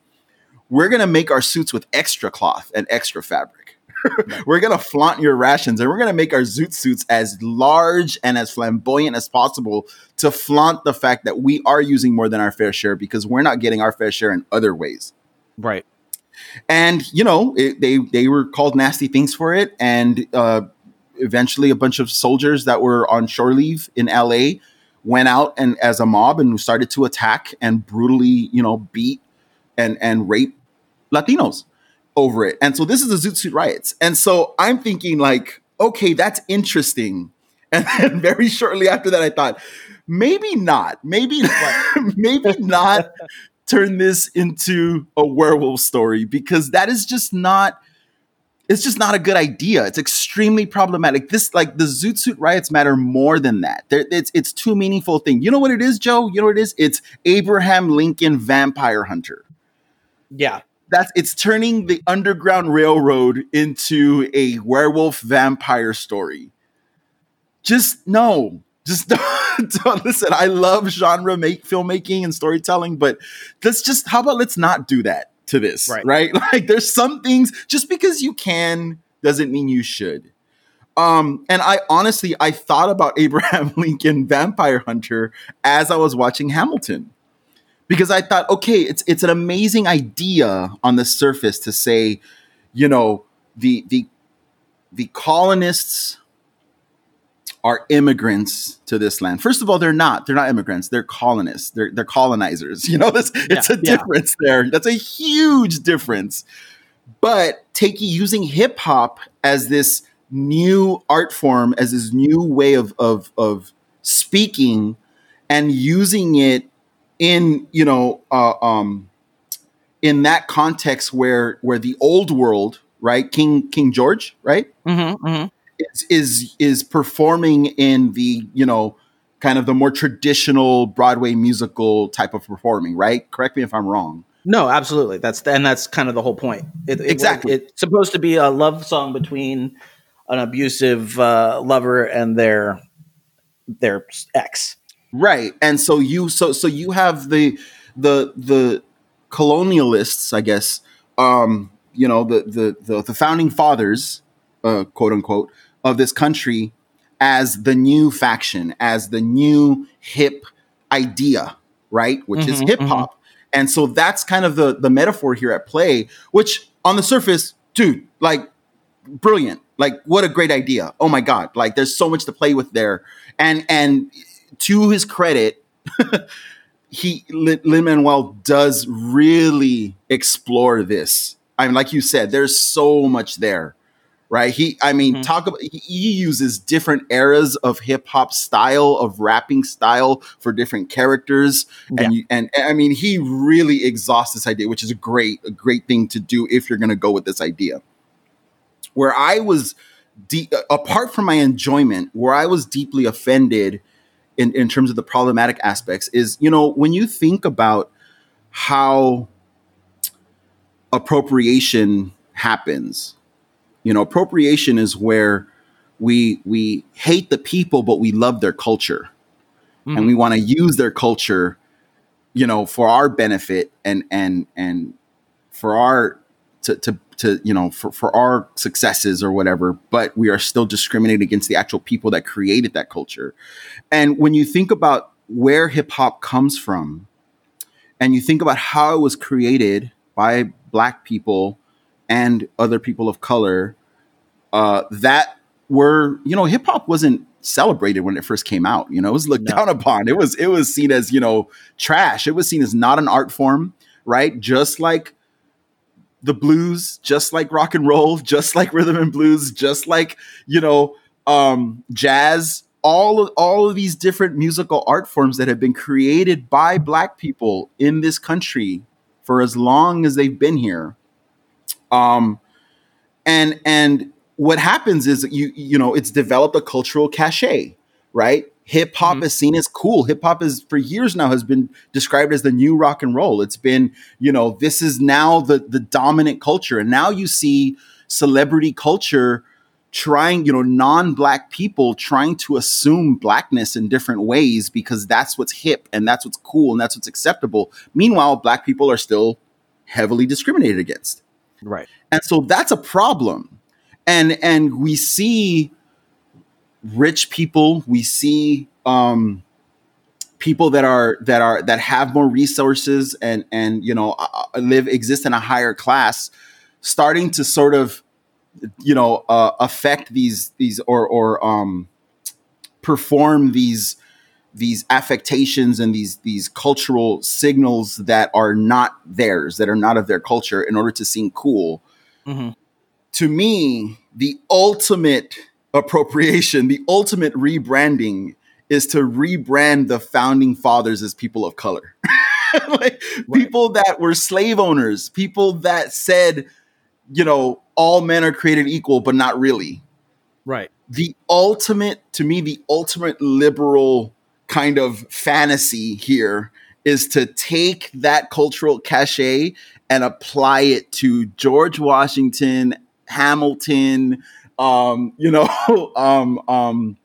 We're gonna make our suits with extra cloth and extra fabric. we're gonna flaunt your rations, and we're gonna make our zoot suits as large and as flamboyant as possible to flaunt the fact that we are using more than our fair share because we're not getting our fair share in other ways. Right. And you know, it, they they were called nasty things for it, and uh, eventually, a bunch of soldiers that were on shore leave in LA went out and as a mob and started to attack and brutally, you know, beat and and rape Latinos over it. And so this is the Zoot Suit riots. And so I'm thinking like, okay, that's interesting. And then very shortly after that, I thought, maybe not, maybe, maybe not turn this into a werewolf story because that is just not. It's just not a good idea. It's extremely problematic. This, like, the Zoot Suit riots matter more than that. There, it's it's too meaningful thing. You know what it is, Joe? You know what it is? It's Abraham Lincoln Vampire Hunter Yeah. That's it's turning the underground railroad into a werewolf vampire story. Just no just don't, don't listen. I love genre make filmmaking and storytelling but let's just how about let's not do that to this Right. right? Like there's some things just because you can doesn't mean you should. Um and i honestly i thought about abraham lincoln vampire hunter as i was watching hamilton because I thought, okay, it's it's an amazing idea on the surface to say, you know, the the the colonists are immigrants to this land. First of all, they're not. They're not immigrants. They're colonists. They're they're colonizers. You know, this it's a yeah. difference there. That's a huge difference. But taking using hip hop as this new art form, as this new way of of of speaking, and using it in you know uh, um in that context where where the old world right king king george right Mm-hmm, mm-hmm. is is, is performing in the you know kind of the more traditional broadway musical type of performing right correct me if i'm wrong No, absolutely. That's and that's kind of the whole point. It, it- Exactly. it's supposed to be a love song between an abusive uh, lover and their their ex. Right and so you so so you have the the the colonialists i guess um you know the the the, the founding fathers uh quote unquote of this country as the new faction as the new hip idea right which is Mhm, hip hop and so that's kind of the the metaphor here at play which on the surface dude like brilliant. Like, what a great idea. Oh my God. Like, there's so much to play with there. And, and to his credit, he, Lin Manuel does really explore this. I mean, like you said, there's so much there right? He, I mean, mm-hmm. talk about he uses different eras of hip hop style of rapping style for different characters, yeah. and and I mean, he really exhausts this idea, which is a great a great thing to do if you're going to go with this idea. Where I was, de- apart from my enjoyment, where I was deeply offended in in terms of the problematic aspects is, you know, when you think about how appropriation happens you know, appropriation is where we we hate the people, but we love their culture, mm-hmm. and we want to use their culture, you know, for our benefit and and and for our to to to you know for, for our successes or whatever but we are still discriminating against the actual people that created that culture and when you think about where hip hop comes from and you think about how it was created by black people and other people of color uh, that were you know hip hop wasn't celebrated when it first came out. You know, it was looked no. down upon. It was it was seen as you know trash. It was seen as not an art form, right? Just like the blues, just like rock and roll, just like rhythm and blues, just like you know um, jazz. All of all of these different musical art forms that have been created by Black people in this country for as long as they've been here. Um, and and what happens is you you know it's developed a cultural cachet, right? Hip hop mm-hmm. is seen as cool. Hip hop is for years now has been described as the new rock and roll. It's been you know this is now the the dominant culture, and now you see celebrity culture trying you know non-black people trying to assume blackness in different ways because that's what's hip and that's what's cool and that's what's acceptable meanwhile black people are still heavily discriminated against Right. And so that's a problem. And and we see rich people, we see um people that are that are that have more resources and and you know uh, uh, live exist in a higher class starting to sort of you know uh, affect these these or or um perform these these affectations and these these cultural signals that are not theirs, that are not of their culture, in order to seem cool. Mm-hmm. To me, the ultimate appropriation, the ultimate rebranding, is to rebrand the founding fathers as people of color, like right. people that were slave owners, people that said, you know, all men are created equal, but not really. Right. The ultimate, to me, the ultimate liberal kind of fantasy here is to take that cultural cachet and apply it to George Washington, Hamilton, um, you know, um, um,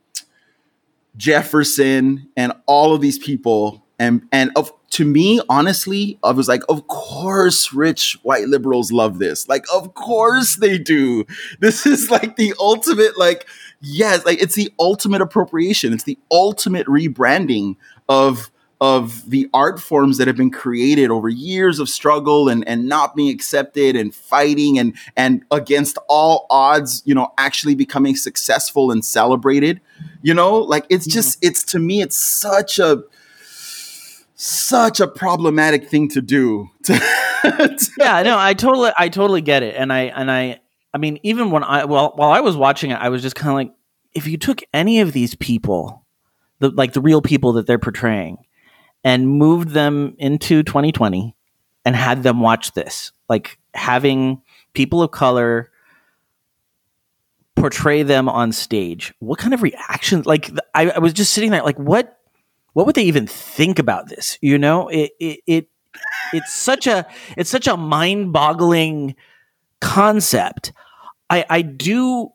Jefferson, and all of these people. And and of to me, honestly, I was like, of course, rich white liberals love this. Like, of course they do. This is like the ultimate, like, yes, like it's the ultimate appropriation. It's the ultimate rebranding of of the art forms that have been created over years of struggle and and not being accepted and fighting and and against all odds, you know, actually becoming successful and celebrated. You know, like it's just mm-hmm. it's to me it's such a such a problematic thing to do. yeah, no, I totally I totally get it. And I and I I mean, even when I well while I was watching it, I was just kind of like, if you took any of these people, the like the real people that they're portraying, and moved them into 2020 and had them watch this, like having people of color portray them on stage, what kind of reactions? Like I, I was just sitting there, like what what would they even think about this? You know, it it, it it's such a it's such a mind boggling concept I I do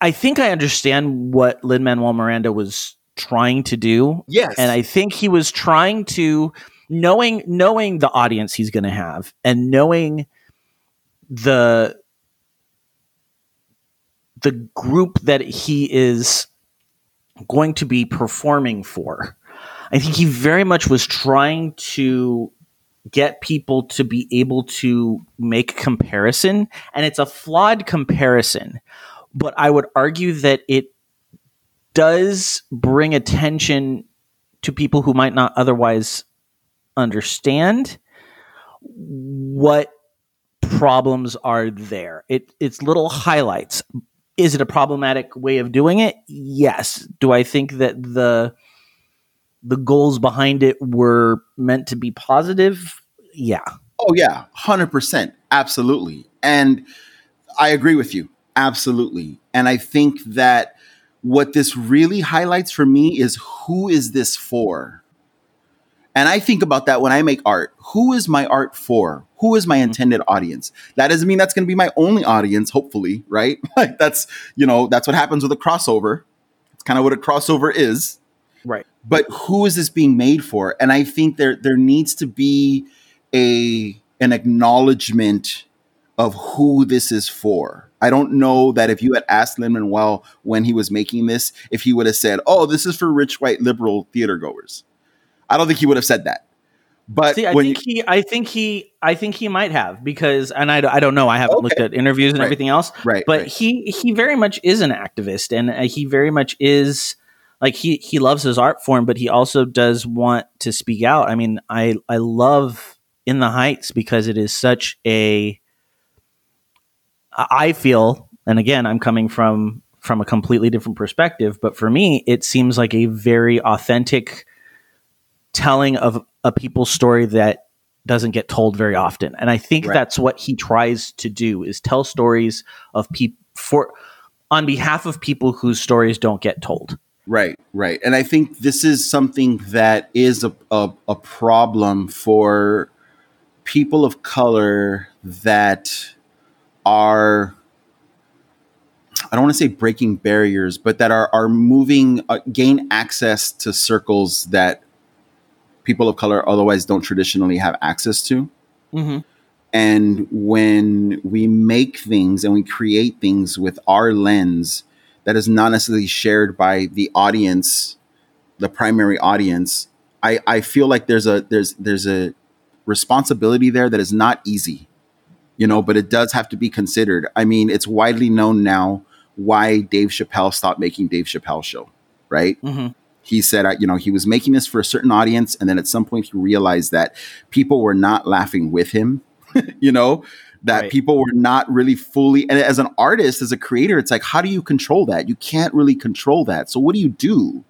I think I understand what Lin Manuel Miranda was trying to do. Yes. And I think he was trying to knowing knowing the audience he's going to have and knowing the the group that he is going to be performing for. I think he very much was trying to get people to be able to make comparison and it's a flawed comparison but i would argue that it does bring attention to people who might not otherwise understand what problems are there it it's little highlights is it a problematic way of doing it yes do i think that the the goals behind it were meant to be positive, yeah. Oh yeah, 100%. Absolutely. And I agree with you. Absolutely. And I think that what this really highlights for me is who is this for? And I think about that when I make art. Who is my art for? Who is my mm-hmm. intended audience? That doesn't mean that's going to be my only audience, hopefully, right? Like that's, you know, that's what happens with a crossover. It's kind of what a crossover is. Right but who is this being made for? And I think there there needs to be a an acknowledgement of who this is for. I don't know that if you had asked Lin Manuel when he was making this, if he would have said, "Oh, this is for rich white liberal theater goers," I don't think he would have said that. But See, I think he, I think he, I think he might have because, and I, I don't know, I haven't okay. looked at interviews and right. everything else, right? But right. he, he very much is an activist, and uh, he very much is like he he loves his art form, but he also does want to speak out. I mean, I I love In the Heights because it is such a I feel, and again, I'm coming from from a completely different perspective, but for me, it seems like a very authentic telling of a people's story that doesn't get told very often. And I think right. that's what he tries to do is tell stories of people for on behalf of people whose stories don't get told. Right, right. And I think this is something that is a, a, a problem for people of color that are I don't want to say breaking barriers, but that are are moving uh, gain access to circles that people of color otherwise don't traditionally have access to. Mm-hmm. And when we make things and we create things with our lens, that is not necessarily shared by the audience, the primary audience, I, I feel like there's a there's there's a responsibility there that is not easy, you know, but it does have to be considered. I mean, it's widely known now why Dave Chappelle stopped making Dave Chappelle show, right? Mm-hmm. He said, you know, he was making this for a certain audience, and then at some point he realized that people were not laughing with him, you know, that right. people were not really fully and as an artist as a creator it's like how do you control that you can't really control that so what do you do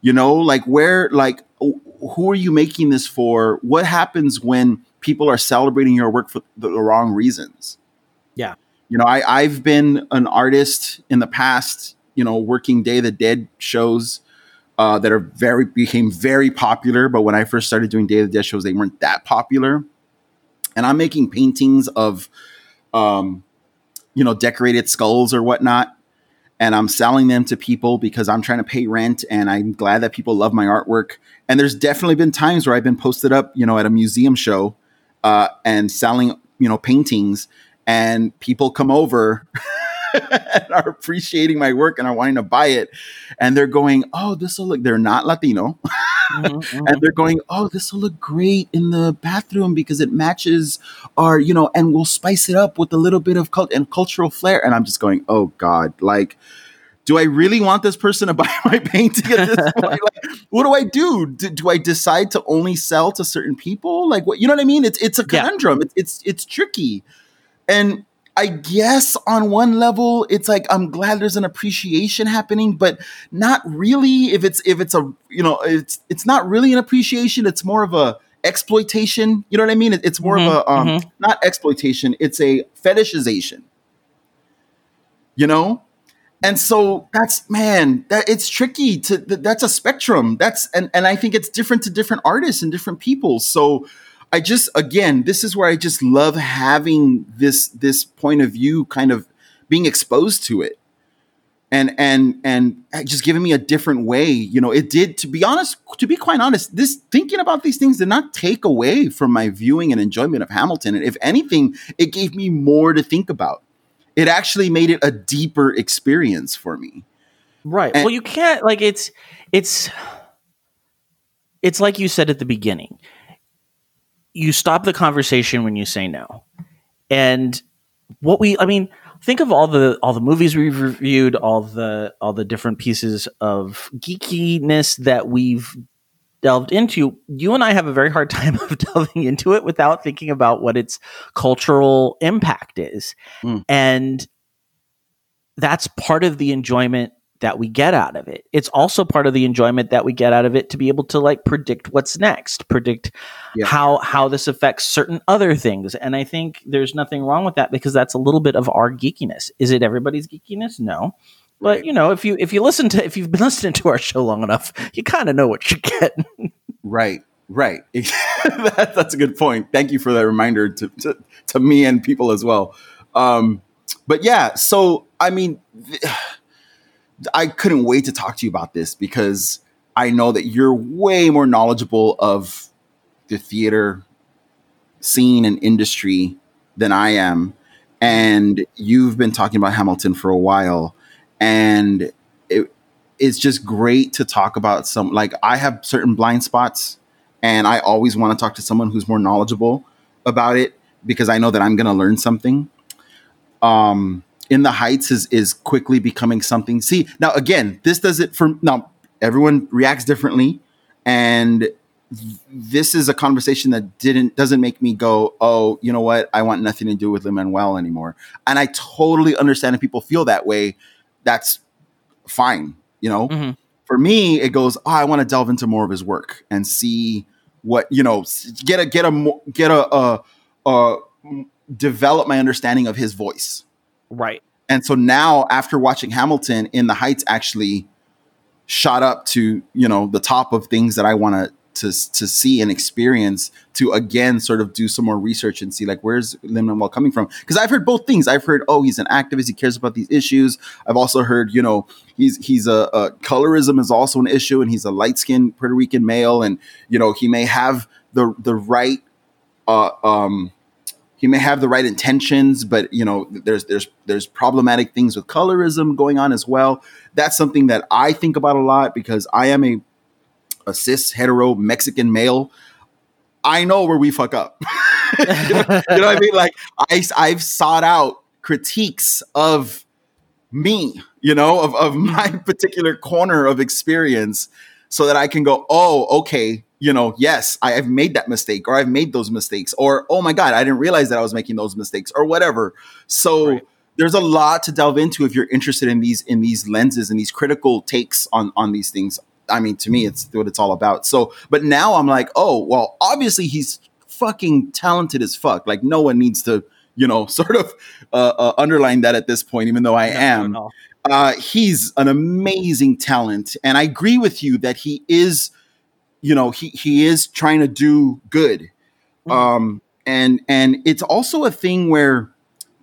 you know like where like who are you making this for what happens when people are celebrating your work for the, the wrong reasons. Yeah. You know I, i've been an artist in the past you know working day of the dead shows uh, that are very became very popular but when i first started doing day of the dead shows they weren't that popular. And I'm making paintings of, um, you know, decorated skulls or whatnot, and I'm selling them to people because I'm trying to pay rent, and I'm glad that people love my artwork. And there's definitely been times where I've been posted up, you know, at a museum show, uh, and selling, you know, paintings, and people come over. and are appreciating my work and are wanting to buy it. And they're going, Oh, this will look, they're not Latino. mm-hmm. And they're going, Oh, this will look great in the bathroom because it matches our, you know, and we'll spice it up with a little bit of cult and cultural flair. And I'm just going, Oh God, like, do I really want this person to buy my painting at this point? Like, what do I do? do? do? I decide to only sell to certain people? Like, what you know what I mean? It's it's a conundrum. Yeah. It's it's it's tricky, and I guess on one level, it's like I'm glad there's an appreciation happening, but not really. If it's if it's a you know it's it's not really an appreciation. It's more of a exploitation. You know what I mean? it's more mm-hmm, of a um, mm-hmm. not exploitation. It's a fetishization. You know, and so that's man that it's tricky to that's a spectrum. That's and and I think it's different to different artists and different people. So I just again, this is where I just love having this this point of view kind of being exposed to it. And and and just giving me a different way, you know, it did to be honest, to be quite honest, this thinking about these things did not take away from my viewing and enjoyment of Hamilton. And if anything, it gave me more to think about. It actually made it a deeper experience for me. Right. And, well, you can't like it's it's it's like you said at the beginning you stop the conversation when you say no. And what we I mean, think of all the all the movies we've reviewed, all the all the different pieces of geekiness that we've delved into. You and I have a very hard time of delving into it without thinking about what its cultural impact is. Mm. And that's part of the enjoyment that we get out of it. It's also part of the enjoyment that we get out of it to be able to like predict what's next, predict Yeah. how how this affects certain other things. And I think there's nothing wrong with that because that's a little bit of our geekiness. Is it everybody's geekiness? No. But Right. you know, if you if you listen to if you've been listening to our show long enough, you kind of know what you get. Right, right. that, that's a good point. Thank you for that reminder to, to, to me and people as well. Um, but yeah, so I mean, I couldn't wait to talk to you about this because I know that you're way more knowledgeable of the theater scene and industry than I am. And you've been talking about Hamilton for a while. And it, it's just great to talk about some, like, I have certain blind spots, and I always want to talk to someone who's more knowledgeable about it because I know that I'm going to learn something. Um, in the Heights is is quickly becoming something. See, now again, this does it for now. Everyone reacts differently, and this is a conversation that didn't doesn't make me go, oh, you know what? I want nothing to do with Lin Manuel anymore. And I totally understand if people feel that way. That's fine, you know. Mhm. For me, it goes, oh, I want to delve into more of his work and see what you know, get a get a get a develop my understanding of his voice. Right. And so now, after watching Hamilton, In the Heights actually shot up to you know the top of things that I want to to to see and experience. To again sort of do some more research and see like where's Lin Manuel coming from? Because I've heard both things. I've heard oh he's an activist, he cares about these issues. I've also heard you know he's he's a, a colorism is also an issue, and he's a light skinned Puerto Rican male, and you know he may have the the right. Uh, um, he may have the right intentions, but you know, there's there's there's problematic things with colorism going on as well. That's something that I think about a lot because I am a a cis hetero Mexican male. I know where we fuck up. you, know, you know what I mean? Like I I've sought out critiques of me, you know, of, of my particular corner of experience so that I can go, oh, okay, you know, yes, I have made that mistake or I've made those mistakes or, oh my God, I didn't realize that I was making those mistakes or whatever. So Right. there's a lot to delve into if you're interested in these, in these lenses and these critical takes on, on these things. I mean, to me, it's what it's all about. So, but now I'm like, oh, well, obviously he's fucking talented as fuck. Like no one needs to, you know, sort of uh, uh, underline that at this point, even though I am No, no. uh, he's an amazing talent, and I agree with you that he is, you know, he he is trying to do good, um, and and it's also a thing where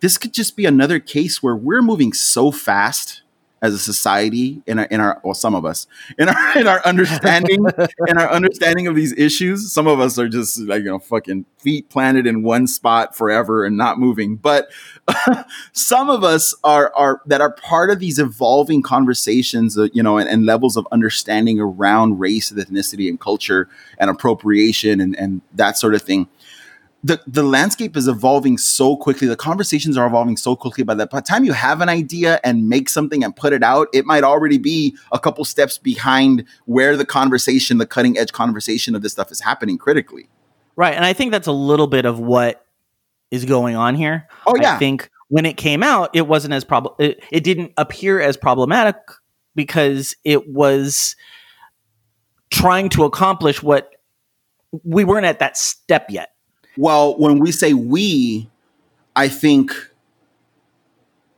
this could just be another case where we're moving so fast as a society in our in our well some of us in our in our understanding in our understanding of these issues some of us are just like you know fucking feet planted in one spot forever and not moving. But some of us are are that are part of these evolving conversations uh, you know and, and levels of understanding around race and ethnicity and culture and appropriation and and that sort of thing the the landscape is evolving so quickly. The conversations are evolving so quickly. By the time you have an idea and make something and put it out, it might already be a couple steps behind where the conversation, the cutting edge conversation of this stuff is happening critically. Right. And I think that's a little bit of what is going on here. Oh yeah, I think when it came out, it wasn't as problem. It, it didn't appear as problematic because it was trying to accomplish what we weren't at that step yet. Well, when we say we, I think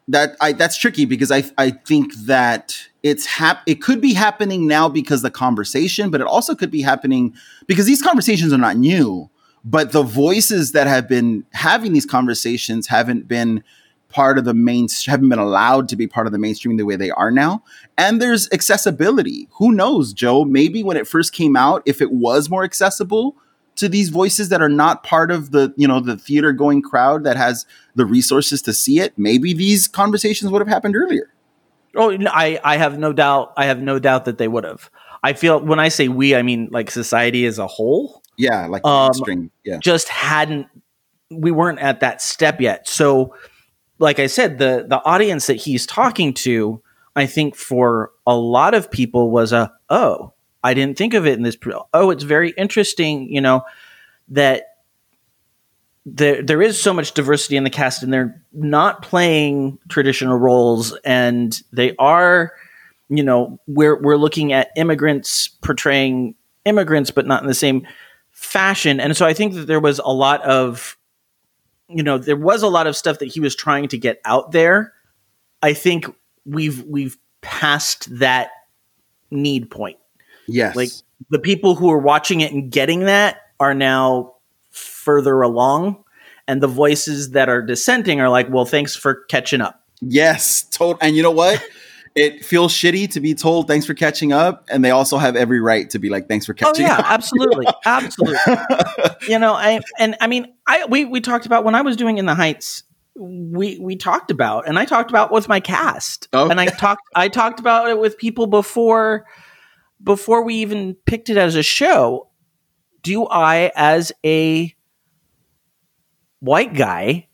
that I that's tricky because I I think that it's hap- it could be happening now because the conversation, but it also could be happening because these conversations are not new, but the voices that have been having these conversations haven't been part of the main haven't been allowed to be part of the mainstream the way they are now. And there's accessibility. Who knows joe? Maybe when it first came out if it was more accessible to these voices that are not part of the you know the theater going crowd that has the resources to see it maybe these conversations would have happened earlier Oh, I, I have no doubt. I have no doubt that they would have. I feel when I say we, I mean like society as a whole. Yeah, like Um, string. Yeah. just hadn't we weren't at that step yet. So like I said, the the audience that he's talking to, I think for a lot of people was a oh, I didn't think of it in this pr- oh, it's very interesting, you know, that there there is so much diversity in the cast and they're not playing traditional roles and they are you know we're we're looking at immigrants portraying immigrants but not in the same fashion. And so i think that there was a lot of you know there was a lot of stuff that he was trying to get out there. I think we've we've passed that need point Yes. like the people who are watching it and getting that are now further along and the voices that are dissenting are like well thanks for catching up Yes, told. And you know what? it feels shitty to be told thanks for catching up, and they also have every right to be like thanks for oh, catching up. oh yeah up. absolutely absolutely you know i and i mean i we, we talked about when i was doing in the heights we we talked about and i talked about with my cast Okay. and i talked i talked about it with people before before we even picked it as a show do i as a white guy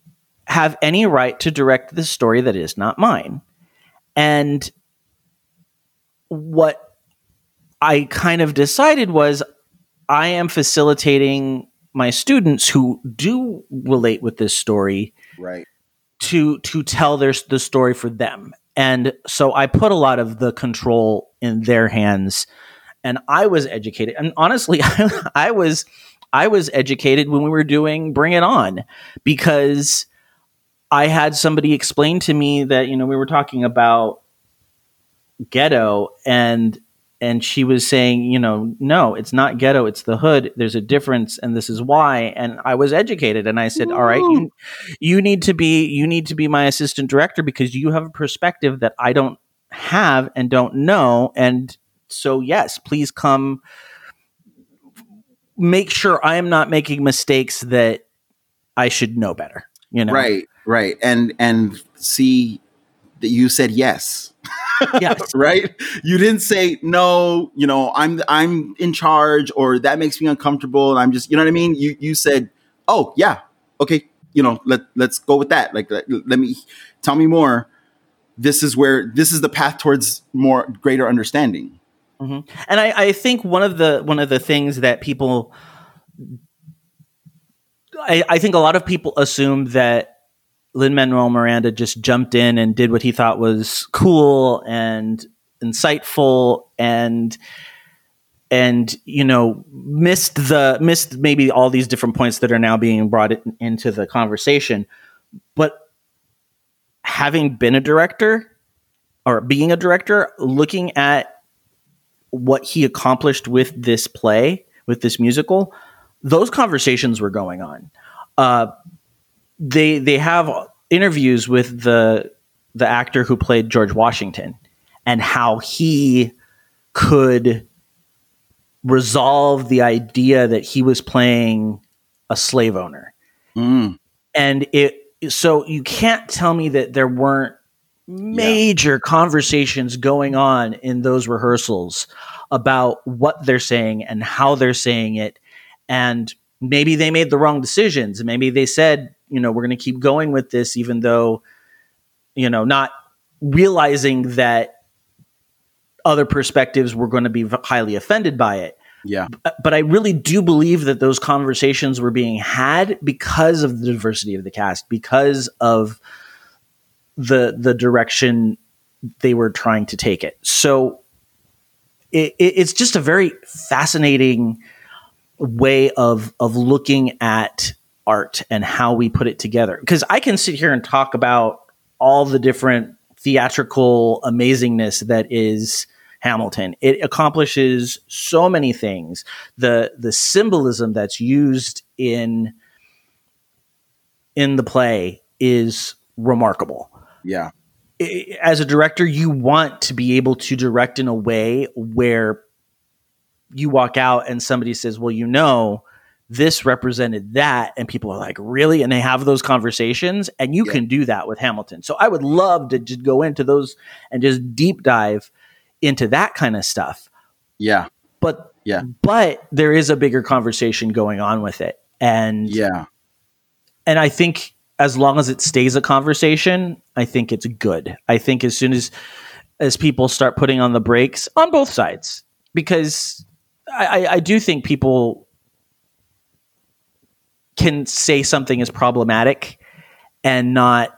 have any right to direct the story that is not mine and what i kind of decided was I am facilitating my students who do relate with this story right. to to tell their the story for them. And so I put a lot of the control in their hands and I was educated. And honestly, I was I was educated when we were doing Bring It On because I had somebody explain to me that, you know, we were talking about ghetto and and she was saying, you know, no, it's not ghetto, it's the hood. There's a difference, and this is why. And I was educated, and I said, all right, you, you need to be you need to be my assistant director because you have a perspective that I don't have and don't know. And so, yes, please come. Make sure I am not making mistakes that I should know better. You know, Right, right. And and see that you said yes. Yes. right? You didn't say no, you know, I'm I'm in charge or that makes me uncomfortable and I'm just, you know what I mean? You you said, "Oh, yeah. Okay, you know, let let's go with that. Like let, let me tell me more. This is where this is the path towards more greater understanding." Mhm. And I, I think one of the one of the things that people, I, I think a lot of people assume that Lin Manuel Miranda just jumped in and did what he thought was cool and insightful and and you know missed the missed maybe all these different points that are now being brought in, into the conversation but having been a director or being a director looking at what he accomplished with this play, with this musical, those conversations were going on. Uh, they they have interviews with the the actor who played George Washington and how he could resolve the idea that he was playing a slave owner. Mm, And it so you can't tell me that there weren't major conversations going on in those rehearsals about what they're saying and how they're saying it. And maybe they made the wrong decisions. Maybe they said you know we're going to keep going with this even though you know not realizing that other perspectives were going to be highly offended by it yeah. but I really do believe that those conversations were being had because of the diversity of the cast, because of the the direction they were trying to take it. So it, it, it's just a very fascinating way of of looking at art and how we put it together. Because I can sit here and talk about all the different theatrical amazingness that is Hamilton. It accomplishes so many things. The the symbolism that's used in in the play is remarkable. Yeah. As a director, you want to be able to direct in a way where you walk out and somebody says, "Well, you know, this represented that," and people are like, "Really?" And they have those conversations, and you Yeah. can do that with Hamilton. So I would love to just go into those and just deep dive into that kind of stuff. Yeah. but Yeah. but there is a bigger conversation going on with it, and Yeah. and I think as long as it stays a conversation, I think it's good. I think as soon as as people start putting on the brakes on both sides, because I, I, I do think people can say something is problematic and not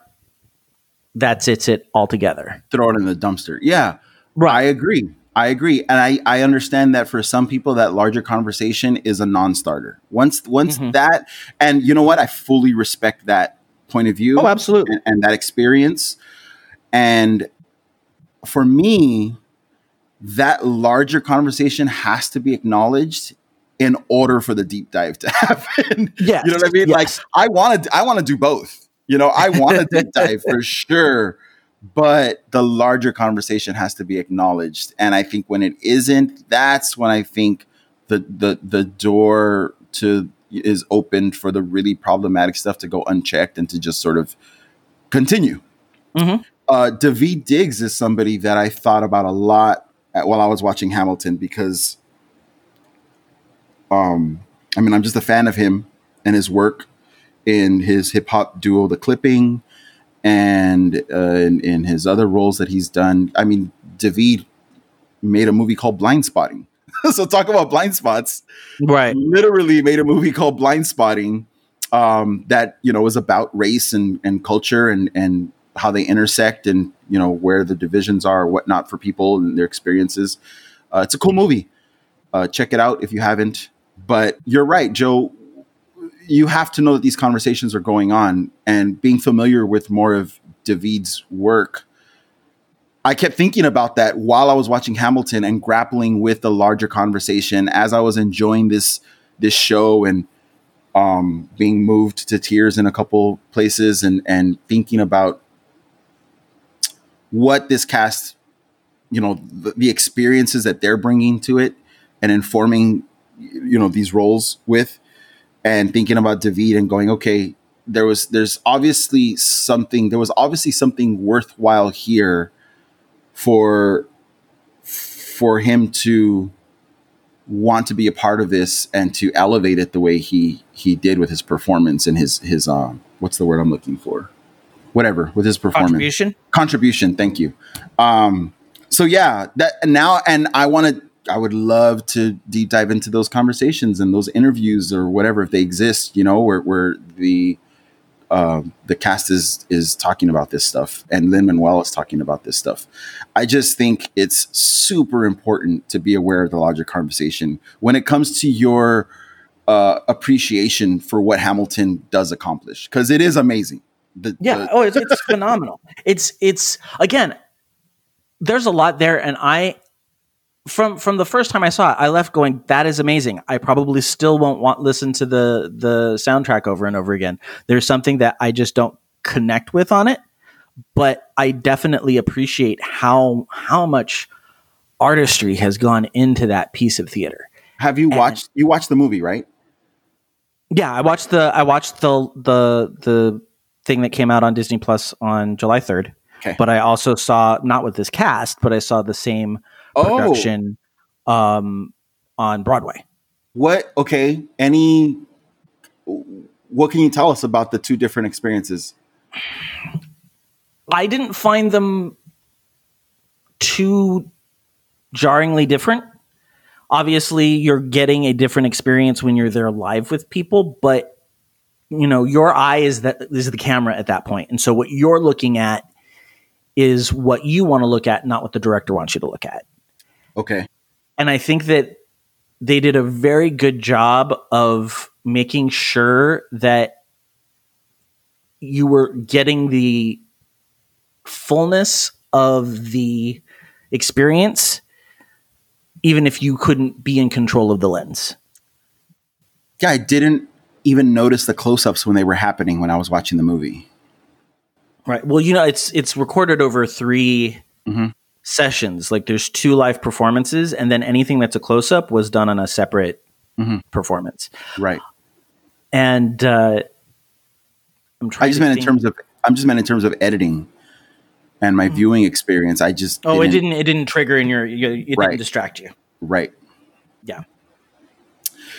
that's it's it altogether. Throw it in the dumpster. Yeah. Right. I agree. I agree. And I, I understand that for some people that larger conversation is a non-starter. Once once Mhm. that and you know what? I fully respect that point of view. Oh, absolutely. and, and that experience. And for me, that larger conversation has to be acknowledged in order for the deep dive to happen. Yeah. You know what I mean? yes. Like I want to I want to do both. You know, I want to deep dive for sure, but the larger conversation has to be acknowledged. And I think when it isn't, that's when I think the the the door to is opened for the really problematic stuff to go unchecked and to just sort of continue. Mhm. Uh, David Diggs is somebody that I thought about a lot at, while I was watching Hamilton because, um, I mean, I'm just a fan of him and his work in his hip hop duo, The Clipping, and uh, in, in his other roles that he's done. I mean, David made a movie called Blindspotting. so talk about blind spots Right. literally made a movie called Blindspotting um, that you know was about race and, and culture and and how they intersect and you know where the divisions are whatnot for people and their experiences. Uh, it's a cool movie. Uh, check it out if you haven't. But you're right, Joe. You have to know that these conversations are going on and being familiar with more of David's work. I kept thinking about that while I was watching Hamilton and grappling with the larger conversation as I was enjoying this this show and um, being moved to tears in a couple places and and thinking about what this cast, you know, the, the experiences that they're bringing to it and informing, you know, these roles with, and thinking about David and going, okay, there was there's obviously something there was obviously something worthwhile here for for him to want to be a part of this and to elevate it the way he he did with his performance and his his um what's the word I'm looking for? Whatever with his performance. Contribution. contribution thank you. Um so yeah that now and I want to I would love to deep dive into those conversations and those interviews or whatever if they exist you know where where the uh, the cast is is talking about this stuff and Lin Manuel is talking about this stuff. I just think it's super important to be aware of the larger conversation when it comes to your uh, appreciation for what Hamilton does accomplish because it is amazing. The, Yeah. the- oh, it's, it's phenomenal. It's it's again. There's a lot there, and I from from the first time I saw it, I left going, "That is amazing." I probably still won't want listen to the the soundtrack over and over again. There's something that I just don't connect with on it, but I definitely appreciate how how much artistry has gone into that piece of theater. have you watched you watched the movie right? Yeah, I watched the I watched the the the thing that came out on Disney Plus on July 3rd. Okay. But I also saw not with this cast, but I saw the same Oh, production um on Broadway. what? Okay, any? What can you tell us about the two different experiences? I didn't find them too jarringly different. Obviously, you're getting a different experience when you're there live with people, but you know, your eye is that is the camera at that point. And so what you're looking at is what you want to look at, not what the director wants you to look at. Okay, And I think that they did a very good job of making sure that you were getting the fullness of the experience, even if you couldn't be in control of the lens. yeah, I didn't even notice the close-ups when they were happening when I was watching the movie. Right. Well, you know, it's it's recorded over 3 Mhm. Sessions. Like there's two live performances, and then anything that's a close up was done on a separate Mhm. performance. Right. And uh, I'm trying. I just to meant in terms of I'm just meant in terms of editing and my viewing experience. I just Oh, it didn't. It didn't trigger in your. you- It Right. didn't distract you. right. Yeah.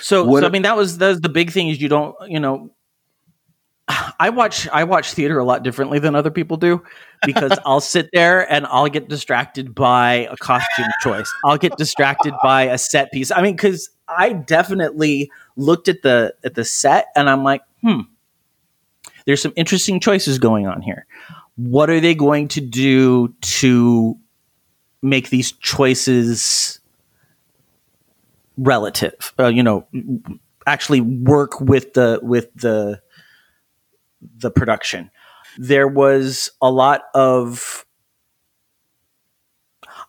So, What- so I mean, that was that was the big thing is you don't, you know, I watch I watch theater a lot differently than other people do because I'll sit there and I'll get distracted by a costume choice. I'll get distracted by a set piece. I mean, because I definitely looked at the at the set and I'm like, hmm, there's some interesting choices going on here. What are they going to do to make these choices relative? Uh, you know, actually work with the with the the production. There was a lot of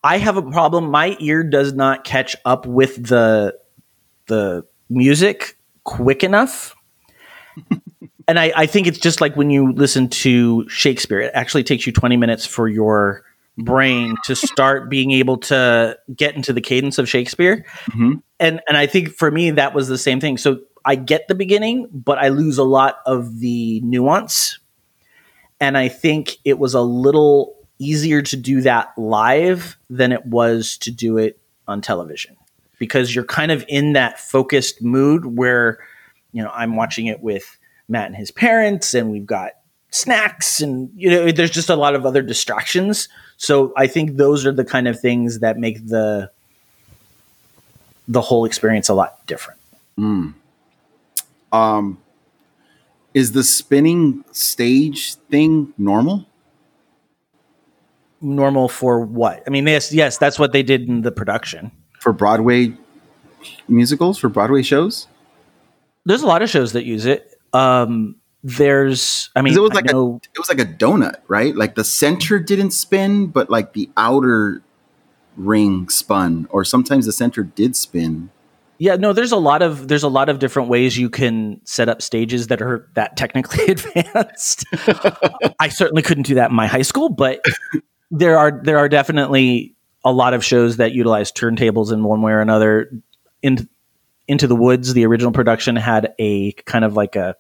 I have a problem. My ear does not catch up with the the music quick enough. and I, I think it's just like when you listen to Shakespeare, it actually takes you 20 minutes for your brain to start being able to get into the cadence of Shakespeare. Mhm. And and I think for me that was the same thing. So I get the beginning, but I lose a lot of the nuance. And I think it was a little easier to do that live than it was to do it on television because you're kind of in that focused mood where you know I'm watching it with Matt and his parents and we've got snacks and you know there's just a lot of other distractions so I think those are the kind of things that make the the whole experience a lot different Mm. Um, is the spinning stage thing normal? normal for what I mean yes yes that's what they did in the production for Broadway musicals for Broadway shows? there's a lot of shows that use it um there's I mean, it was like a it was like a donut, right? Like the center didn't spin, but like the outer ring spun, or sometimes the center did spin. Yeah, no, there's a lot of there's a lot of different ways you can set up stages that are that technically advanced. I certainly couldn't do that in my high school, but there are there are definitely a lot of shows that utilize turntables in one way or another. In Into the Woods, the original production had a kind of like a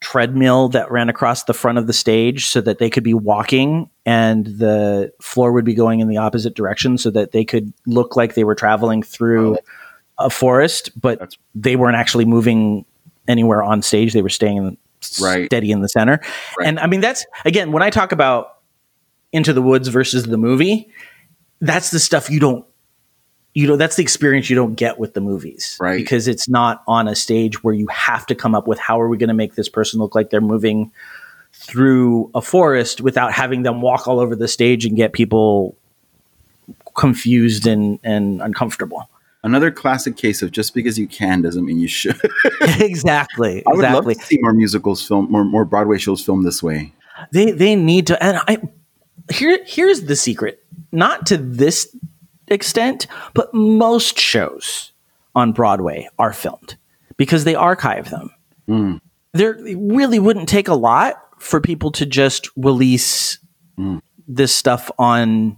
treadmill that ran across the front of the stage so that they could be walking and the floor would be going in the opposite direction so that they could look like they were traveling through oh, a forest, but they weren't actually moving anywhere on stage. They were staying Right. steady in the center. And I mean, that's again, when I talk about Into the Woods versus the movie, that's the stuff you don't, you know, that's the experience you don't get with the movies. Right. Because it's not on a stage where you have to come up with how are we going to make this person look like they're moving through a forest without having them walk all over the stage and get people confused and, and uncomfortable. Another classic case of just because you can doesn't mean you should. exactly. I would exactly. love to see more musicals film, more more Broadway shows filmed this way. They they need to and I here here's the secret. Not to this extent, but most shows on Broadway are filmed because they archive them. Mm. There it really wouldn't take a lot for people to just release this stuff on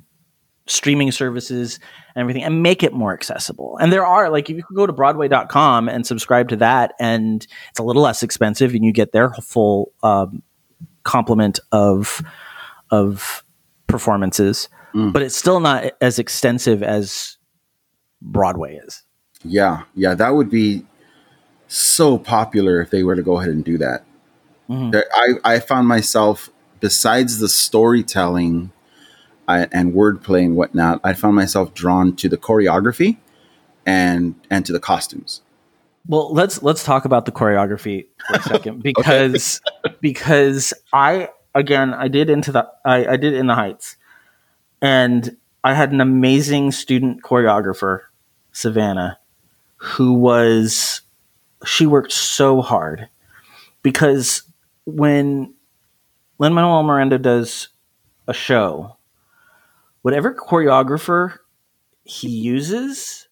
streaming services and everything and make it more accessible. And there are like if you could go to broadway.com and subscribe to that and it's a little less expensive and you get their full um, complement of of performances, but it's still not as extensive as Broadway is. Yeah, yeah, that would be so popular if they were to go ahead and do that. There- I I found myself besides the storytelling I, and wordplay and whatnot, I found myself drawn to the choreography and and to the costumes. Well, let's let's talk about the choreography for a second because because I again I did into the I, I did in the Heights, and I had an amazing student choreographer, Savannah, who was she worked so hard because when Lin Manuel Miranda does a show, whatever choreographer he uses,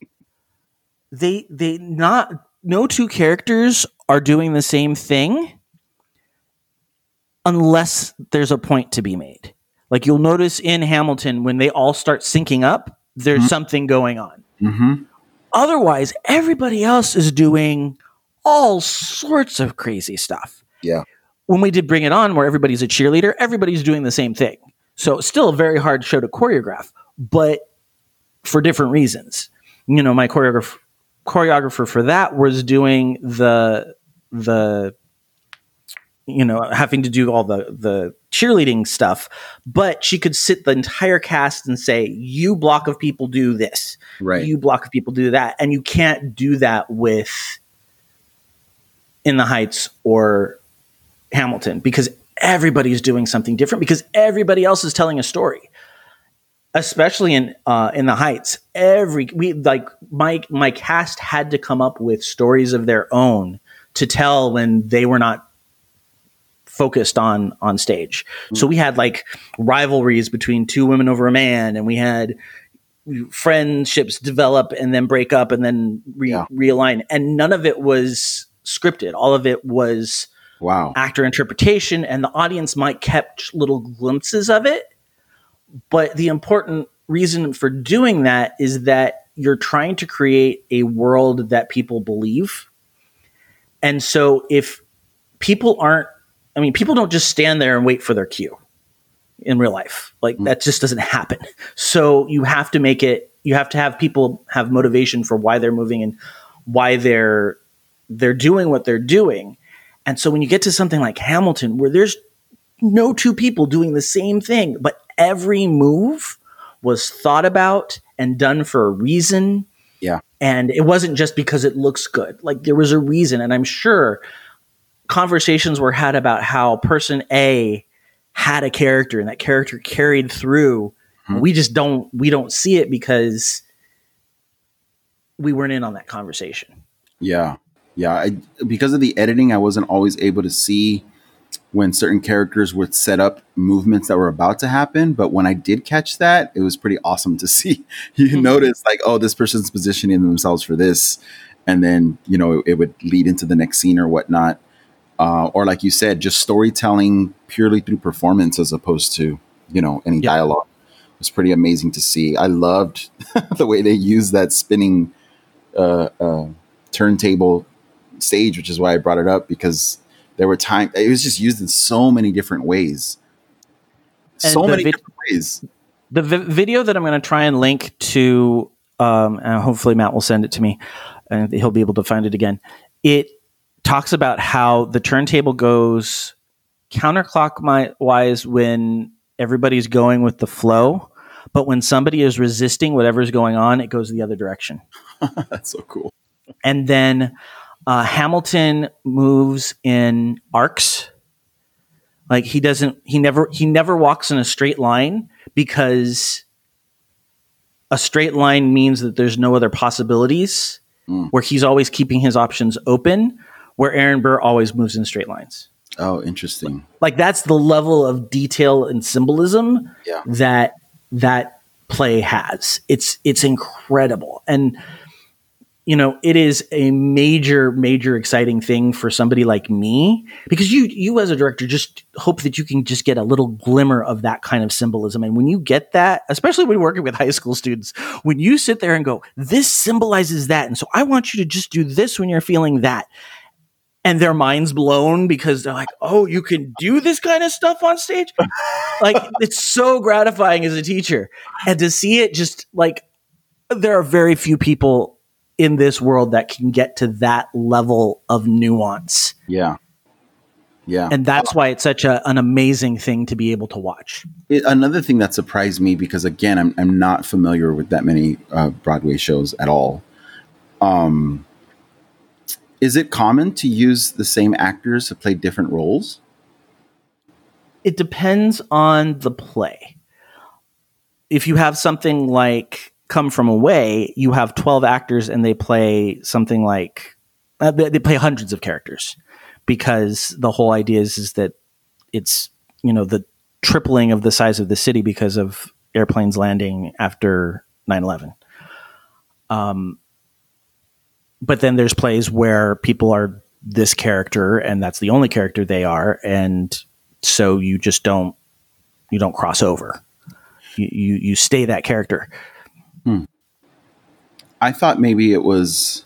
they they not no two characters are doing the same thing unless there's a point to be made. Like you'll notice in Hamilton when they all start syncing up, there's something going on. Mm-hmm. Otherwise, everybody else is doing all sorts of crazy stuff. Yeah. When we did Bring It On, where everybody's a cheerleader, everybody's doing the same thing. So still a very hard show to choreograph, but for different reasons. you know, my choreographer choreographer for that was doing the the you know having to do all the the cheerleading stuff but she could sit the entire cast and say you block of people do this Right. you block of people do that and you can't do that with in the heights or hamilton because everybody's doing something different because everybody else is telling a story. Especially in uh, in the heights every we like my my cast had to come up with stories of their own to tell when they were not focused on on stage. So we had like rivalries between two women over a man and we had friendships develop and then break up and then re- Yeah. realign. And none of it was scripted. All of it was Wow. actor interpretation and the audience might catch little glimpses of it. But the important reason for doing that is that you're trying to create a world that people believe. And so if people aren't i mean people don't just stand there and wait for their cue in real life. Like mm. that just doesn't happen. So you have to make it you have to have people have motivation for why they're moving and why they're they're doing what they're doing and so when you get to something like Hamilton, where there's no two people doing the same thing, but every move was thought about and done for a reason. Yeah. And it wasn't just because it looks good. Like there was a reason. And I'm sure conversations were had about how person A had a character and that character carried through. Hmm. We just don't we don't see it because we weren't in on that conversation. Yeah. Yeah. I, because of the editing, I wasn't always able to see when certain characters would set up movements that were about to happen. But when I did catch that, it was pretty awesome to see. You notice, like, oh, this person's positioning themselves for this. And then, you know, it, it would lead into the next scene or whatnot. Uh, or, like you said, just storytelling purely through performance as opposed to, you know, any dialogue. It was pretty amazing to see. I loved the way they used that spinning uh, uh, turntable stage, which is why I brought it up because there were time it was just used in so many different ways. And So many vid- different ways. the vi- video that I'm going to try and link to, um, and hopefully Matt will send it to me, and he'll be able to find it again. It talks about how the turntable goes counterclockwise when everybody's going with the flow, but when somebody is resisting whatever's going on, it goes the other direction. That's so cool. And then uh, Hamilton moves in arcs. Like he doesn't, he never, he never walks in a straight line because a straight line means that there's no other possibilities. Where he's always keeping his options open. Where Aaron Burr always moves in straight lines. Oh, interesting. Like that's the level of detail and symbolism Yeah. that that play has. It's it's incredible. And you know, it is a major major exciting thing for somebody like me because you you as a director just hope that you can just get a little glimmer of that kind of symbolism and when you get that, especially when you're working with high school students, when you sit there and go, this symbolizes that and so I want you to just do this when you're feeling that and their minds blown because they're like, "Oh, you can do this kind of stuff on stage." like it's so gratifying as a teacher, and to see it just like there are very few people in this world that can get to that level of nuance, Yeah. Yeah. and that's why it's such a, an amazing thing to be able to watch. It, another thing that surprised me because again, I'm I'm not familiar with that many uh, Broadway shows at all. Um, is it common to use the same actors to play different roles? It depends on the play. If you have something like Come From Away, you have 12 actors and they play something like, uh, they, they play hundreds of characters. Because the whole idea is, is that it's, you know, the tripling of the size of the city because of airplanes landing after 9 11. Um, but then there's plays where people are this character and that's the only character they are. And so you just don't you don't cross over. You you, you stay that character I thought maybe it was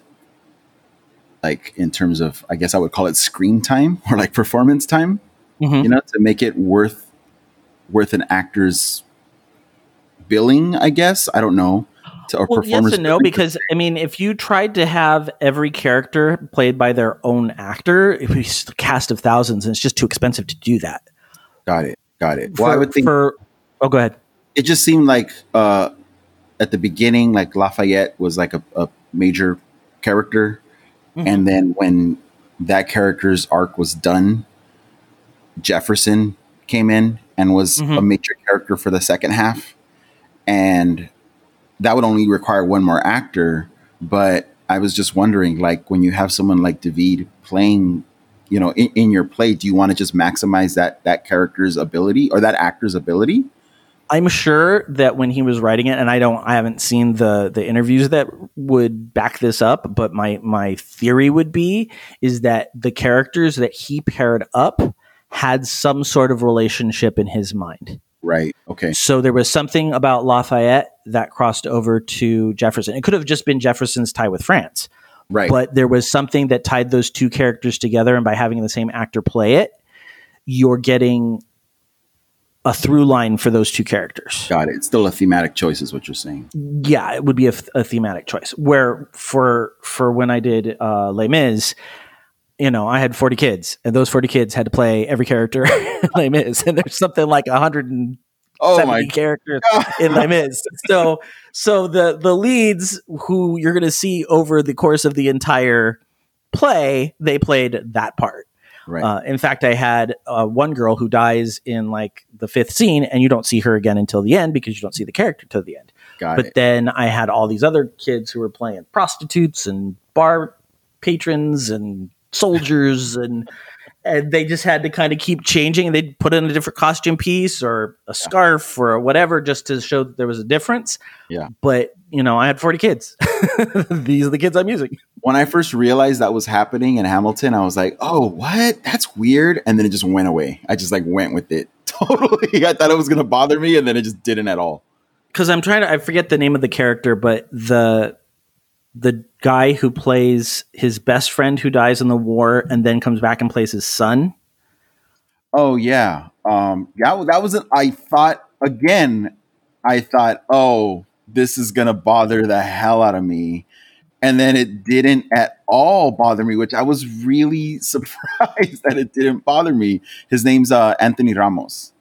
like in terms of I guess I would call it screen time or like performance time. Mhm. You know, to make it worth worth an actor's billing, I guess. I don't know. to, or Well, yes performance. and no, because I mean, if you tried to have every character played by their own actor, it would be a cast of thousands, and it's just too expensive to do that. got it, got it. Well, I would think For oh, go ahead. it just seemed like uh, at the beginning, like Lafayette was like a, a major character, Mhm. and then when that character's arc was done, Jefferson came in and was a Mhm. major character for the second half, and that would only require one more actor. But I was just wondering, like, when you have someone like David playing, you know, in, in your play, do you want to just maximize that that character's ability or that actor's ability? I'm sure that when he was writing it, and I don't, I haven't seen the the interviews that would back this up, but my my theory would be is that the characters that he paired up had some sort of relationship in his mind. Right. Okay. So there was something about Lafayette that crossed over to Jefferson. It could have just been Jefferson's tie with France, Right. but there was something that tied those two characters together, and by having the same actor play it, you're getting a through line for those two characters. Got it. It's still a thematic choice, is what you're saying. Yeah, it would be a, a thematic choice. Where for for when I did uh, Les Mis, you know, I had 40 kids, and those 40 kids had to play every character in Les Mis, and there's something like 170 Oh characters in Les Mis. So so the the leads who you're going to see over the course of the entire play, they played that part. Right. Uh, in fact, I had uh, one girl who dies in like the fifth scene, and you don't see her again until the end because you don't see the character till the end. Got but it. then I had all these other kids who were playing prostitutes and bar patrons and soldiers and and they just had to kind of keep changing and they'd put in a different costume piece or a scarf or whatever just to show that there was a difference. Yeah. But you know, I had 40 kids. These are the kids I'm using. When I first realized that was happening in Hamilton, I was like, "Oh, what? That's weird." And then it just went away. I just like went with it totally. I thought it was gonna bother me, and then it just didn't at all. because I'm trying to I forget the name of the character, but the the guy who plays his best friend who dies in the war and then comes back and plays his son. Oh yeah, um, that that wasn't. I thought again. I thought, oh, this is gonna bother the hell out of me, and then it didn't at all bother me, which I was really surprised that it didn't bother me. His name's uh, Anthony Ramos.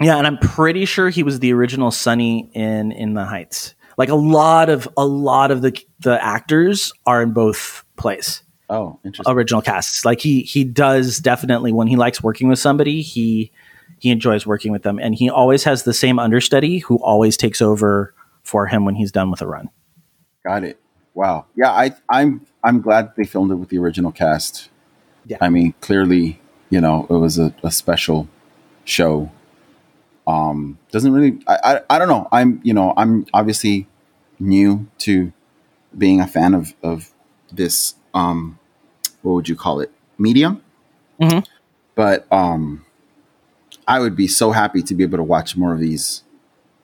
Yeah, and I'm pretty sure he was the original Sonny in In the Heights. Like a lot of a lot of the the actors are in both plays. Oh, interesting. Original casts. Like he he does definitely when he likes working with somebody, he he enjoys working with them and he always has the same understudy who always takes over for him when he's done with a run. Got it. Wow. Yeah, I I'm I'm glad they filmed it with the original cast. Yeah. I mean, clearly, you know, it was a, a special show. Um, doesn't really I, I I don't know. I'm you know, I'm obviously new to being a fan of of this um what would you call it? Medium? Mhm. But um I would be so happy to be able to watch more of these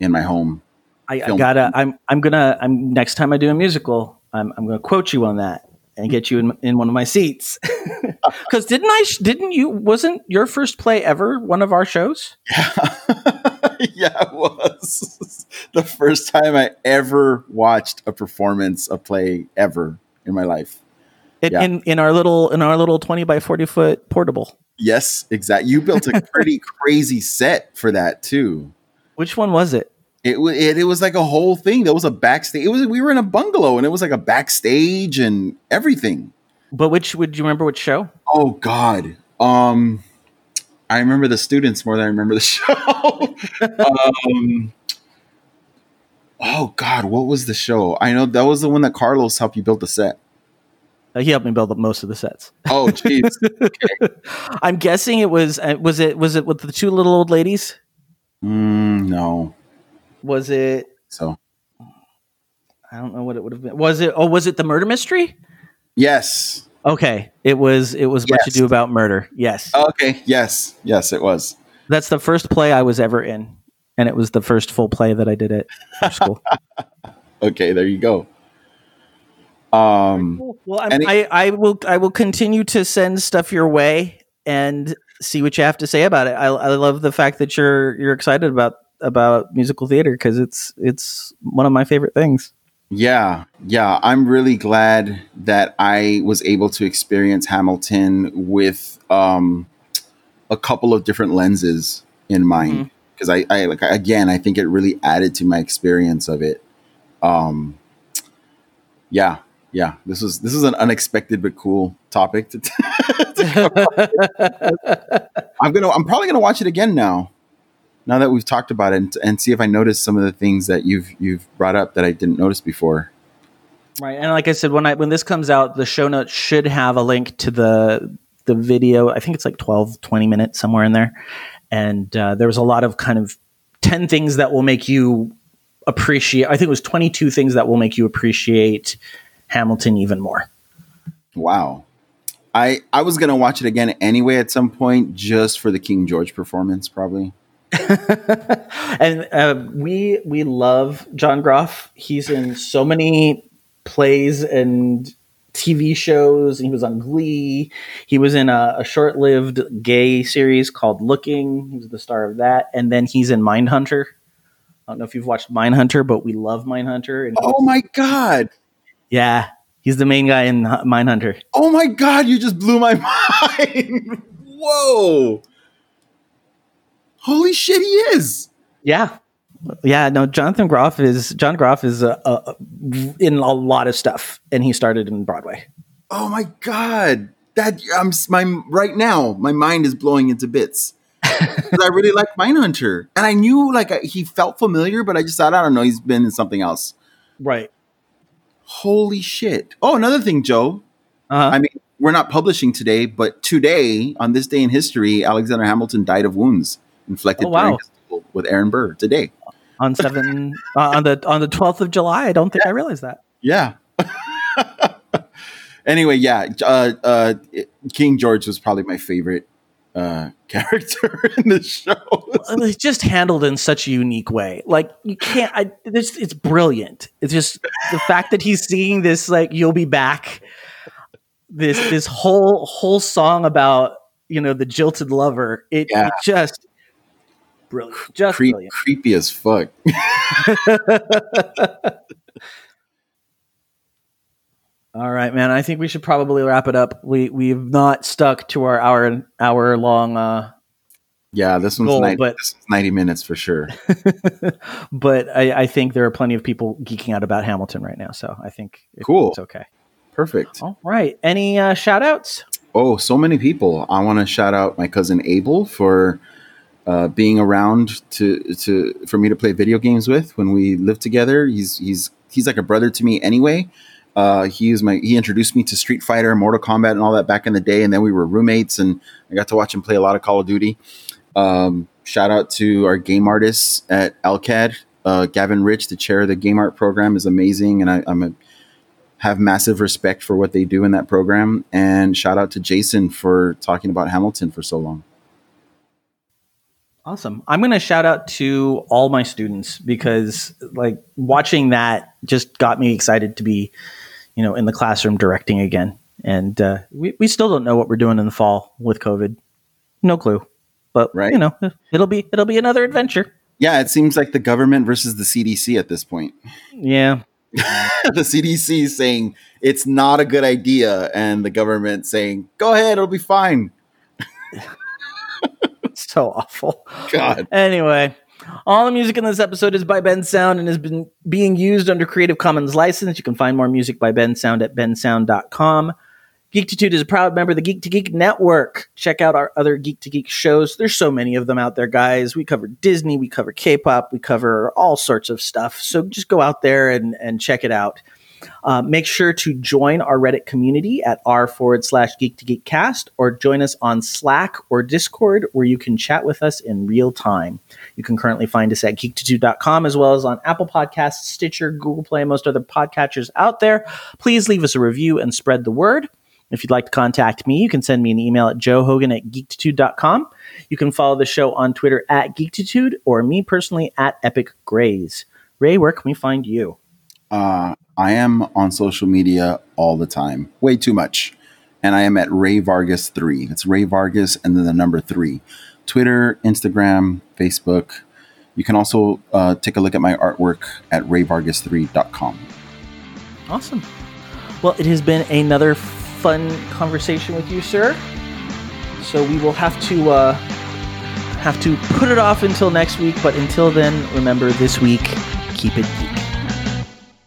in my home. I, I gotta. I'm. I'm gonna. I'm next time I do a musical. I'm. I'm gonna quote you on that and get you in, in one of my seats. Because didn't I? sh- Didn't you? Wasn't your first play ever one of our shows? yeah, yeah, it was the first time I ever watched a performance, a play ever in my life. In, Yeah. in in our little in our little twenty by forty foot portable. Yes, exactly. You built a pretty crazy set for that too. Which one was it? It, it it was like a whole thing. There was a backstage. It was we were in a bungalow and it was like a backstage and everything. But which would you remember? Which show? Oh God. Um, I remember the students more than I remember the show. um, oh God, what was the show? I know that was the one that Carlos helped you build the set. Uh, he helped me build up most of the sets. Oh jeez. I'm guessing it was. Uh, was it? Was it with the two little old ladies? mm, no. Was it? So I don't know what it would have been. Was it? Oh, was it the murder mystery? yes. Okay, it was. It was what Yes. you do about murder. Yes, Okay. Yes. Yes, it was. that's the first play I was ever in, and it was the first full play that I did at school. Okay. There you go. Um. well, Any- I, I will. I will continue to send stuff your way and see what you have to say about it. I, I love the fact that you're you're excited about about musical theater because it's it's one of my favorite things. Yeah, yeah. I'm really glad that I was able to experience Hamilton with um, a couple of different lenses in mind. Because I, I like again, I think it really added to my experience of it. Um, yeah, yeah. This was this is an unexpected but cool topic. To, I'm gonna, I'm probably gonna watch it again now. Now that we've talked about it, and, and see if I notice some of the things that you've you've brought up that I didn't notice before. Right. And like I said, when I when this comes out, the show notes should have a link to the the video. I think it's like 12, 20 minutes somewhere in there. And uh, there was a lot of kind of 10 things that will make you appreciate. I think it was 22 things that will make you appreciate Hamilton even more. Wow. I I was gonna watch it again anyway at some point, just for the King George performance, probably. and uh, we we love John Groff. He's in so many plays and TV shows. He was on Glee. He was in a, a short-lived gay series called Looking. He was the star of that, and then he's in Mindhunter. I don't know if you've watched Mindhunter, but we love Mindhunter. And Oh my god! yeah, he's the main guy in Mindhunter. Oh my god! You just blew my mind. Whoa! Holy shit! He is. Yeah. Yeah, no, Jonathan Groff is John Groff is uh, uh, in a lot of stuff, and he started in Broadway. Oh my god! That I'm my right now. My mind is blowing into bits. I really like Mindhunter, and I knew like he felt familiar, but I just thought I don't know. He's been in something else. Right. Holy shit! Oh, another thing, Joe. Uh-huh. I mean, we're not publishing today, but today, on this day in history, Alexander Hamilton died of wounds inflicted Oh, wow. during his duel with Aaron Burr today. on seven uh, on the on the twelfth of July. I don't think I realized that. Yeah. anyway, yeah, uh, uh, King George was probably my favorite uh, character in the show. It's just handled in such a unique way. Like you can't. I, this it's brilliant. It's just the fact that he's singing this like "You'll Be Back." This this whole whole song about you know the jilted lover. It, Yeah. it just brilliant. Just Creep, brilliant. creepy as fuck. All right, man. I think we should probably wrap it up. We we've not stuck to our hour hour long uh, Yeah, this one's Goal, 90, but- this 90 minutes for sure. but I, I think there are plenty of people geeking out about Hamilton right now, so I think it- Cool. it's okay. Perfect. All right. Any uh, shout outs? Oh, so many people. I want to shout out my cousin Abel for uh, being around to to for me to play video games with when we lived together. He's he's he's like a brother to me anyway. Uh, he is my he introduced me to Street Fighter, Mortal Kombat, and all that back in the day, and then we were roommates, and I got to watch him play a lot of Call of Duty. Um, shout out to our game artists at LCAD, Uh, Gavin Rich, the chair of the game art program, is amazing, and I, I'm a have massive respect for what they do in that program. And shout out to Jason for talking about Hamilton for so long. Awesome. I'm going to shout out to all my students because, like, watching that just got me excited to be, you know, in the classroom directing again. And uh, we, we still don't know what we're doing in the fall with COVID. No clue. But, Right. you know, it'll be it'll be another adventure. Yeah, it seems like the government versus the CDC at this point. Yeah. the CDC is saying it's not a good idea, and the government saying, go ahead, it'll be fine. so awful. God. Anyway, all the music in this episode is by Bensound and has been being used under Creative Commons license. You can find more music by Bensound at bensound.com. Geektitude is a proud member of the Geek to Geek network. Check out our other Geek to Geek shows. There's so many of them out there, guys. We cover Disney, we cover K-pop, we cover all sorts of stuff. So just go out there and, and check it out. Uh, make sure to join our Reddit community at r forward slash geek to geek cast or join us on Slack or Discord where you can chat with us in real time. You can currently find us at geektitude.com as well as on Apple Podcasts, Stitcher, Google Play, most other podcatchers out there. Please leave us a review and spread the word. If you'd like to contact me, you can send me an email at joehogan at geektitude.com. You can follow the show on Twitter at geektitude or me personally at Epic Grays. Ray, where can we find you? Uh, I am on social media all the time, way too much. And I am at Ray Vargas 3. It's Ray Vargas and then the number 3. Twitter, Instagram, Facebook. You can also uh, take a look at my artwork at rayvargas3.com. Awesome. Well, it has been another fun conversation with you, sir. So we will have to uh, have to put it off until next week. But until then, remember this week, keep it geek.